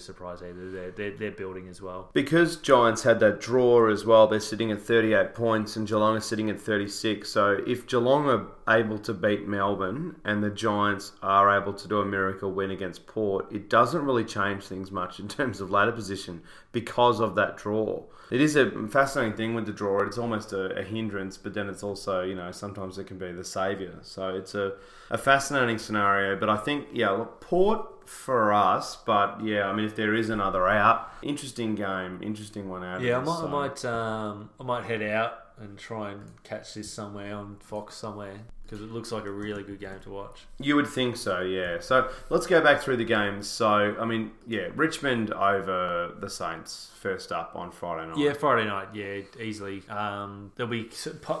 surprise either. They're, they're, they're building as well. because Giants had that draw as well, they're sitting at 38 points and Geelong is sitting at 36. So if Geelong are able to beat Melbourne and the Giants are able to do a miracle win against Port, it doesn't really change things much in terms of ladder position because of that draw. It is a fascinating thing with the draw. It's almost a, a hindrance, but then it's also, you know, sometimes it can be the saviour. So it's a, a fascinating scenario. But I think, yeah, look, Port for us, but yeah, I mean, if there is another out, interesting game, interesting one out. of Yeah, I might, I might, um, I might head out and try and catch this somewhere on Fox somewhere because it looks like a really good game to watch. You would think so, yeah. So let's go back through the games. So, I mean, yeah, Richmond over the Saints first up on Friday night. Yeah, Friday night, yeah, easily. Um, there'll be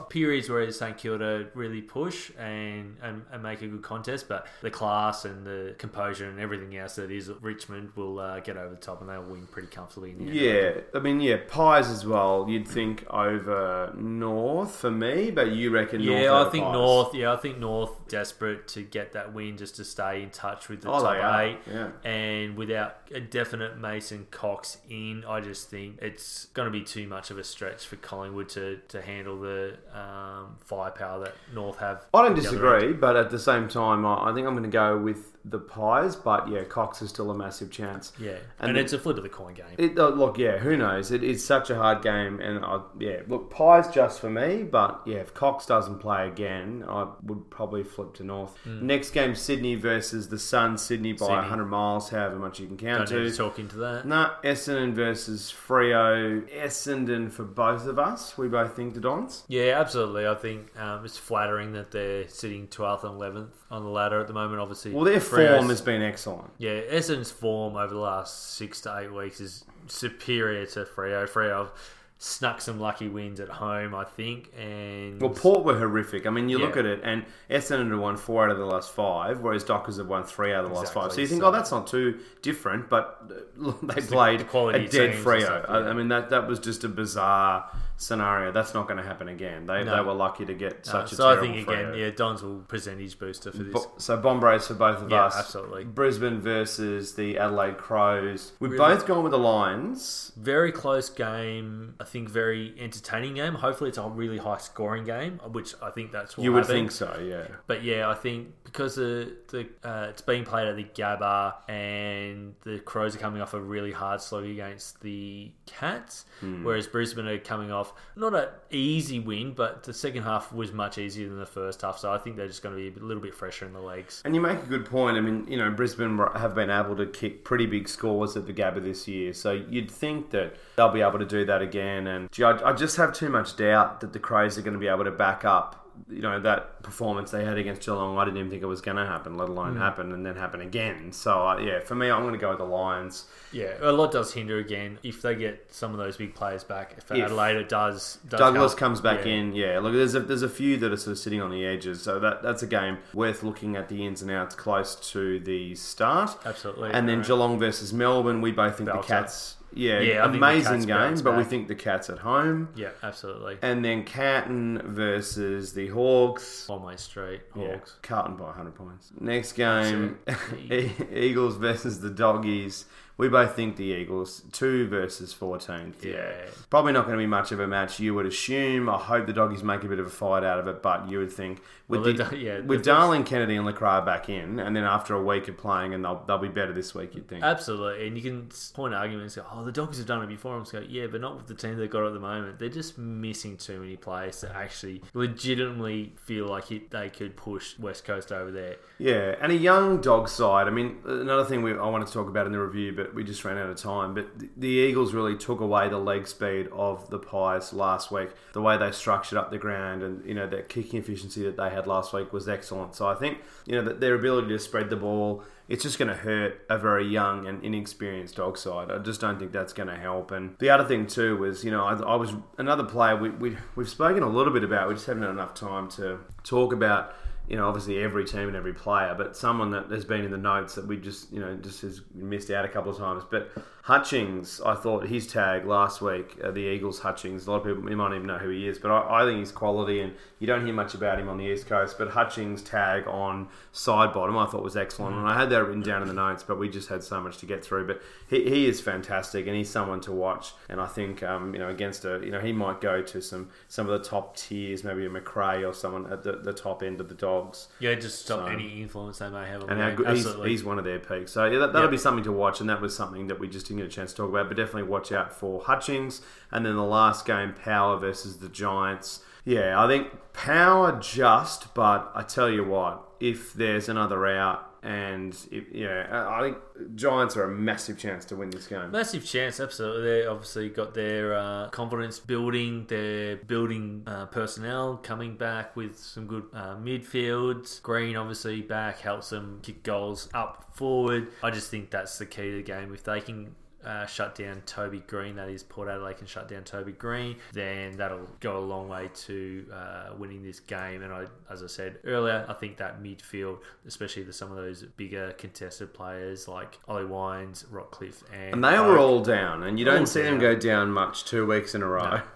periods where St Kilda really push and, and, and make a good contest, but the class and the composure and everything else that is Richmond will uh, get over the top and they'll win pretty comfortably. In the end. Yeah, I mean, yeah, pies as well. You'd think over North for me, but you reckon North? Yeah, over I think Pies. North. Yeah, I think North desperate to get that win just to stay in touch with the Oh, top eight. yeah. And without a definite Mason Cox in, I just think it's going to be too much of a stretch for Collingwood to, to handle the um, firepower that North have. I don't at the other end. disagree, but at the same time, I I think I'm going to go with the pies. But yeah, Cox is still a massive chance. Yeah, And and, it's a flip of the coin game. It, uh, look, yeah, who knows? It, it's such a hard game, and I, yeah, look, pies just for me. But yeah, if Cox doesn't play again, I would probably flip to North. Next game, Sydney versus the Sun. Sydney by. Sydney. 100 miles, however much you can count Don't to. to talk into that. Nah, Essendon versus Freo. Essendon for both of us. We both think the Dons. Yeah, absolutely. I think um, it's flattering that they're sitting 12th and 11th on the ladder at the moment. Obviously, Well, their Freo's- form has been excellent. Yeah, Essendon's form over the last six to eight weeks is superior to Freo. Freo have snuck some lucky wins at home, I think, and Well, Port were horrific. I mean, you look at it, and Essendon have won four out of the last five, whereas Dockers have won three out of the last five. So you think, so- oh, that's not too different, but [laughs] they played the quality a dead Freo. yeah. I mean, that that was just a bizarre scenario. That's not going to happen again. They, No. they were lucky to get such a so I think again, yeah, Dons will percentage booster for this. Bo- so Bombrays for both of Yeah, us. absolutely. Brisbane versus the Adelaide Crows. We've Really- both gone with the Lions. Very close game. I think very entertaining game. Hopefully, it's a really high scoring game, which I think that's what You would happen. think so, yeah. But yeah, I think because the the uh, it's being played at the Gabba and the Crows are coming off a really hard slog against the Cats, Hmm. whereas Brisbane are coming off not an easy win, but the second half was much easier than the first half. So I think they're just going to be a little bit fresher in the legs. And you make a good point. I mean, you know, Brisbane have been able to kick pretty big scores at the Gabba this year, so you'd think that they'll be able to do that again. And I just have too much doubt that the Crows are going to be able to back up. You know that performance they had against Geelong. I didn't even think it was going to happen, let alone happen and then happen again. So uh, yeah, for me, I'm going to go with the Lions. Yeah, a lot does hinder again if they get some of those big players back. For If Adelaide, it does. does Douglas help. comes back Yeah. in. Yeah, look, there's a, there's a few that are sort of sitting on the edges, so that that's a game worth looking at the ins and outs close to the start. Absolutely. And then Alright. Geelong versus Melbourne, we both think Belter. the Cats. Yeah, Yeah, I think the amazing game, but we think the Cats at home. Yeah, absolutely. And then Carlton versus the Hawks. On my straight, Yeah, Hawks. Carlton by 100 points. Next game, [laughs] Eagles versus the Doggies. We both think the Eagles. 2 versus 14. Yeah. Probably not going to be much of a match, you would assume. I hope the Doggies make a bit of a fight out of it, but you would think with, Well, the, the yeah, with Darling, Kennedy, and LeCras back in, and then after a week of playing, and they'll, they'll be better this week, you'd think. Absolutely, and you can point arguments. Go, oh, the Dogs have done it before. I'm just go, yeah, but not with the team they've got at the moment. They're just missing too many players to actually legitimately feel like it, they could push West Coast over there. Yeah, and a young dog side. I mean, another thing we, I wanted to talk about in the review, but we just ran out of time. But the, Eagles really took away the leg speed of the Pies last week. The way they structured up the ground and, you know, that kicking efficiency that they had last week was excellent. So I think, you know, that their ability to spread the ball, it's just going to hurt a very young and inexperienced dog side. I just don't think that's going to help. And the other thing, too, was, you know, I, I was another player we, we, we've spoken a little bit about, we just haven't had enough time to talk about you know, obviously every team and every player, but someone that has been in the notes that we just, you know, just has missed out a couple of times. But Hutchings, I thought his tag last week, uh, the Eagles Hutchings, a lot of people you might not even know who he is, but I, I think he's quality and you don't hear much about him on the East Coast. But Hutchings' tag on Sidebottom I thought was excellent. And I had that written down in the notes, but we just had so much to get through. But he, he is fantastic and he's someone to watch. And I think, um, you know, against a, you know, he might go to some, some of the top tiers, maybe a Macrae or someone at the, the top end of the dogs Yeah, just stop So- any influence they may have on and how good, he's, he's one of their peaks. So yeah, that, that'll Yep. be something to watch, and that was something that we just didn't get a chance to talk about. But definitely watch out for Hutchings, and then the last game, Power versus the Giants. Yeah, I think Power just, but I tell you what, if there's another out. And if, yeah, I think Giants are a massive chance to win this game. Massive chance, absolutely. They obviously got their uh, confidence building. They're building uh, personnel, coming back with some good uh, midfield. Greene obviously back helps them kick goals up forward. I just think that's the key to the game. If they can uh, shut down Toby Greene, that is Port Adelaide can shut down Toby Greene, then that'll go a long way to uh, winning this game. And I, as I said earlier, I think that midfield, especially the, some of those bigger contested players like Ollie Wines, Rockliff, and And they were all down, and you don't see them go down much two weeks in a row. No. [laughs]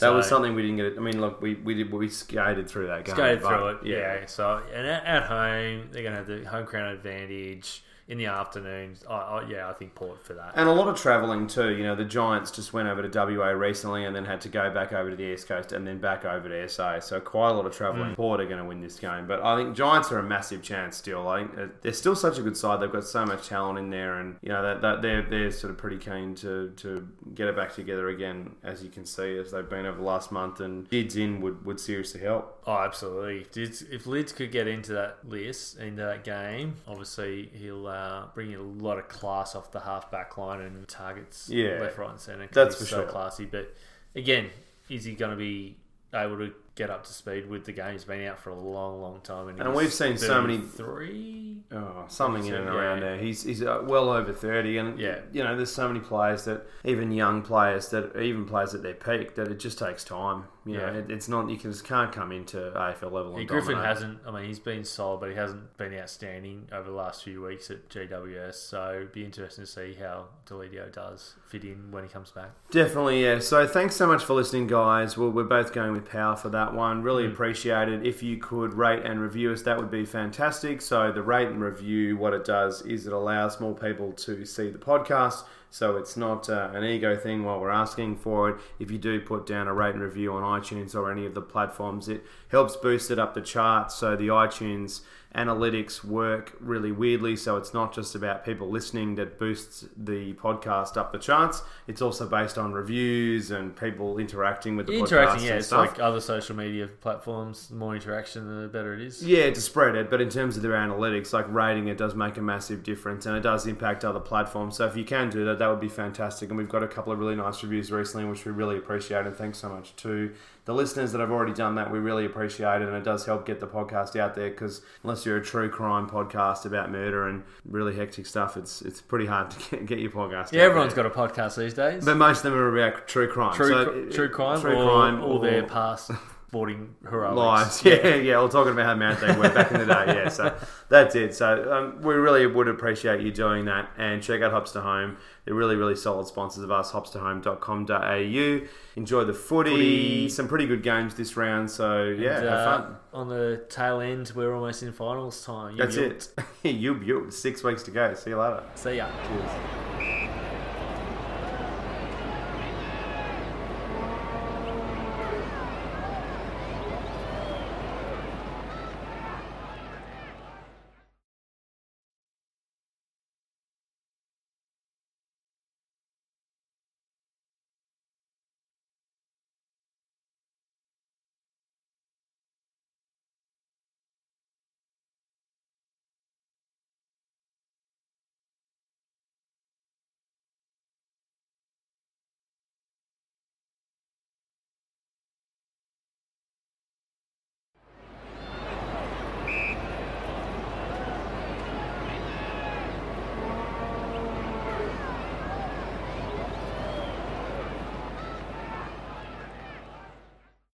That was something we didn't get. I mean, look, we we did we skated through that game. Skated through it, yeah. So and at, at home, they're going to have the home ground advantage in the afternoons. I, I, yeah, I think Port for that. And a lot of travelling too. You know, the Giants just went over to WA recently and then had to go back over to the East Coast and then back over to SA. So quite a lot of travelling. Mm. Port are going to win this game. But I think Giants are a massive chance still. I think uh, they're still such a good side. They've got so much talent in there and, you know, that, that they're, they're sort of pretty keen to, to get it back together again, as you can see, as they've been over the last month. And kids in would, would seriously help. Oh, absolutely. If Lids, could get into that list, into that game, obviously he'll uh, bring in a lot of class off the half back line and targets Yeah. left, right, and centre. That's he's for so sure. classy. But again, is he going to be able to get up to speed with the game? He's been out for a long, long time, and, And we've seen so many- three. Oh, something in and Yeah. around there. He's he's uh, well over thirty, and Yeah. you know, there's so many players that even young players that even players at their peak that it just takes time. You know, Yeah. it, it's not you can just can't come into AFL level. And Griffen dominate. hasn't. I mean, he's been solid, but he hasn't been outstanding over the last few weeks at GWS. So it'd be interesting to see how Deledio does fit in when he comes back. Definitely, yeah. So thanks so much for listening, guys. We're, we're both going with power for that one. Really mm. appreciate it. If you could rate and review us, that would be fantastic. So the rate and review, what it does is it allows more people to see the podcast. So it's not uh, an ego thing while we're asking for it. If you do put down a rate and review on iTunes or any of the platforms, it helps boost it up the charts. So the iTunes analytics work really weirdly. So it's not just about people listening that boosts the podcast up the charts. It's also based on reviews and people interacting with the podcast. Interacting, podcast yeah, it's stuff. like other social media platforms. The more interaction, the better it is. Yeah, to spread it, but in terms of their analytics, like rating it does make a massive difference and it does impact other platforms. So if you can do that, that would be fantastic. And we've got a couple of really nice reviews recently, which we really appreciate. And thanks so much to the listeners that have already done that. We really appreciate it. And it does help get the podcast out there because unless you're a true crime podcast about murder and really hectic stuff, it's it's pretty hard to get, get your podcast out Yeah, everyone's there. got a podcast these days. But most of them are about true crime. true, So, cr- true crime, true or, crime, or their past [laughs] sporting heroics. lives. [laughs] Yeah, yeah, We're talking about how mad they were back in the day. Yeah, so that's it. So um, we really would appreciate you doing that and check out Hops to Home. They're really, really solid sponsors of us. Hopstohome.com.au. Enjoy the footy. Footy. Some pretty good games this round. So yeah, And, have uh, fun. On the tail end, we're almost in finals time. That's [laughs] You- it. you, you. Six weeks to go. See you later. See ya. Cheers.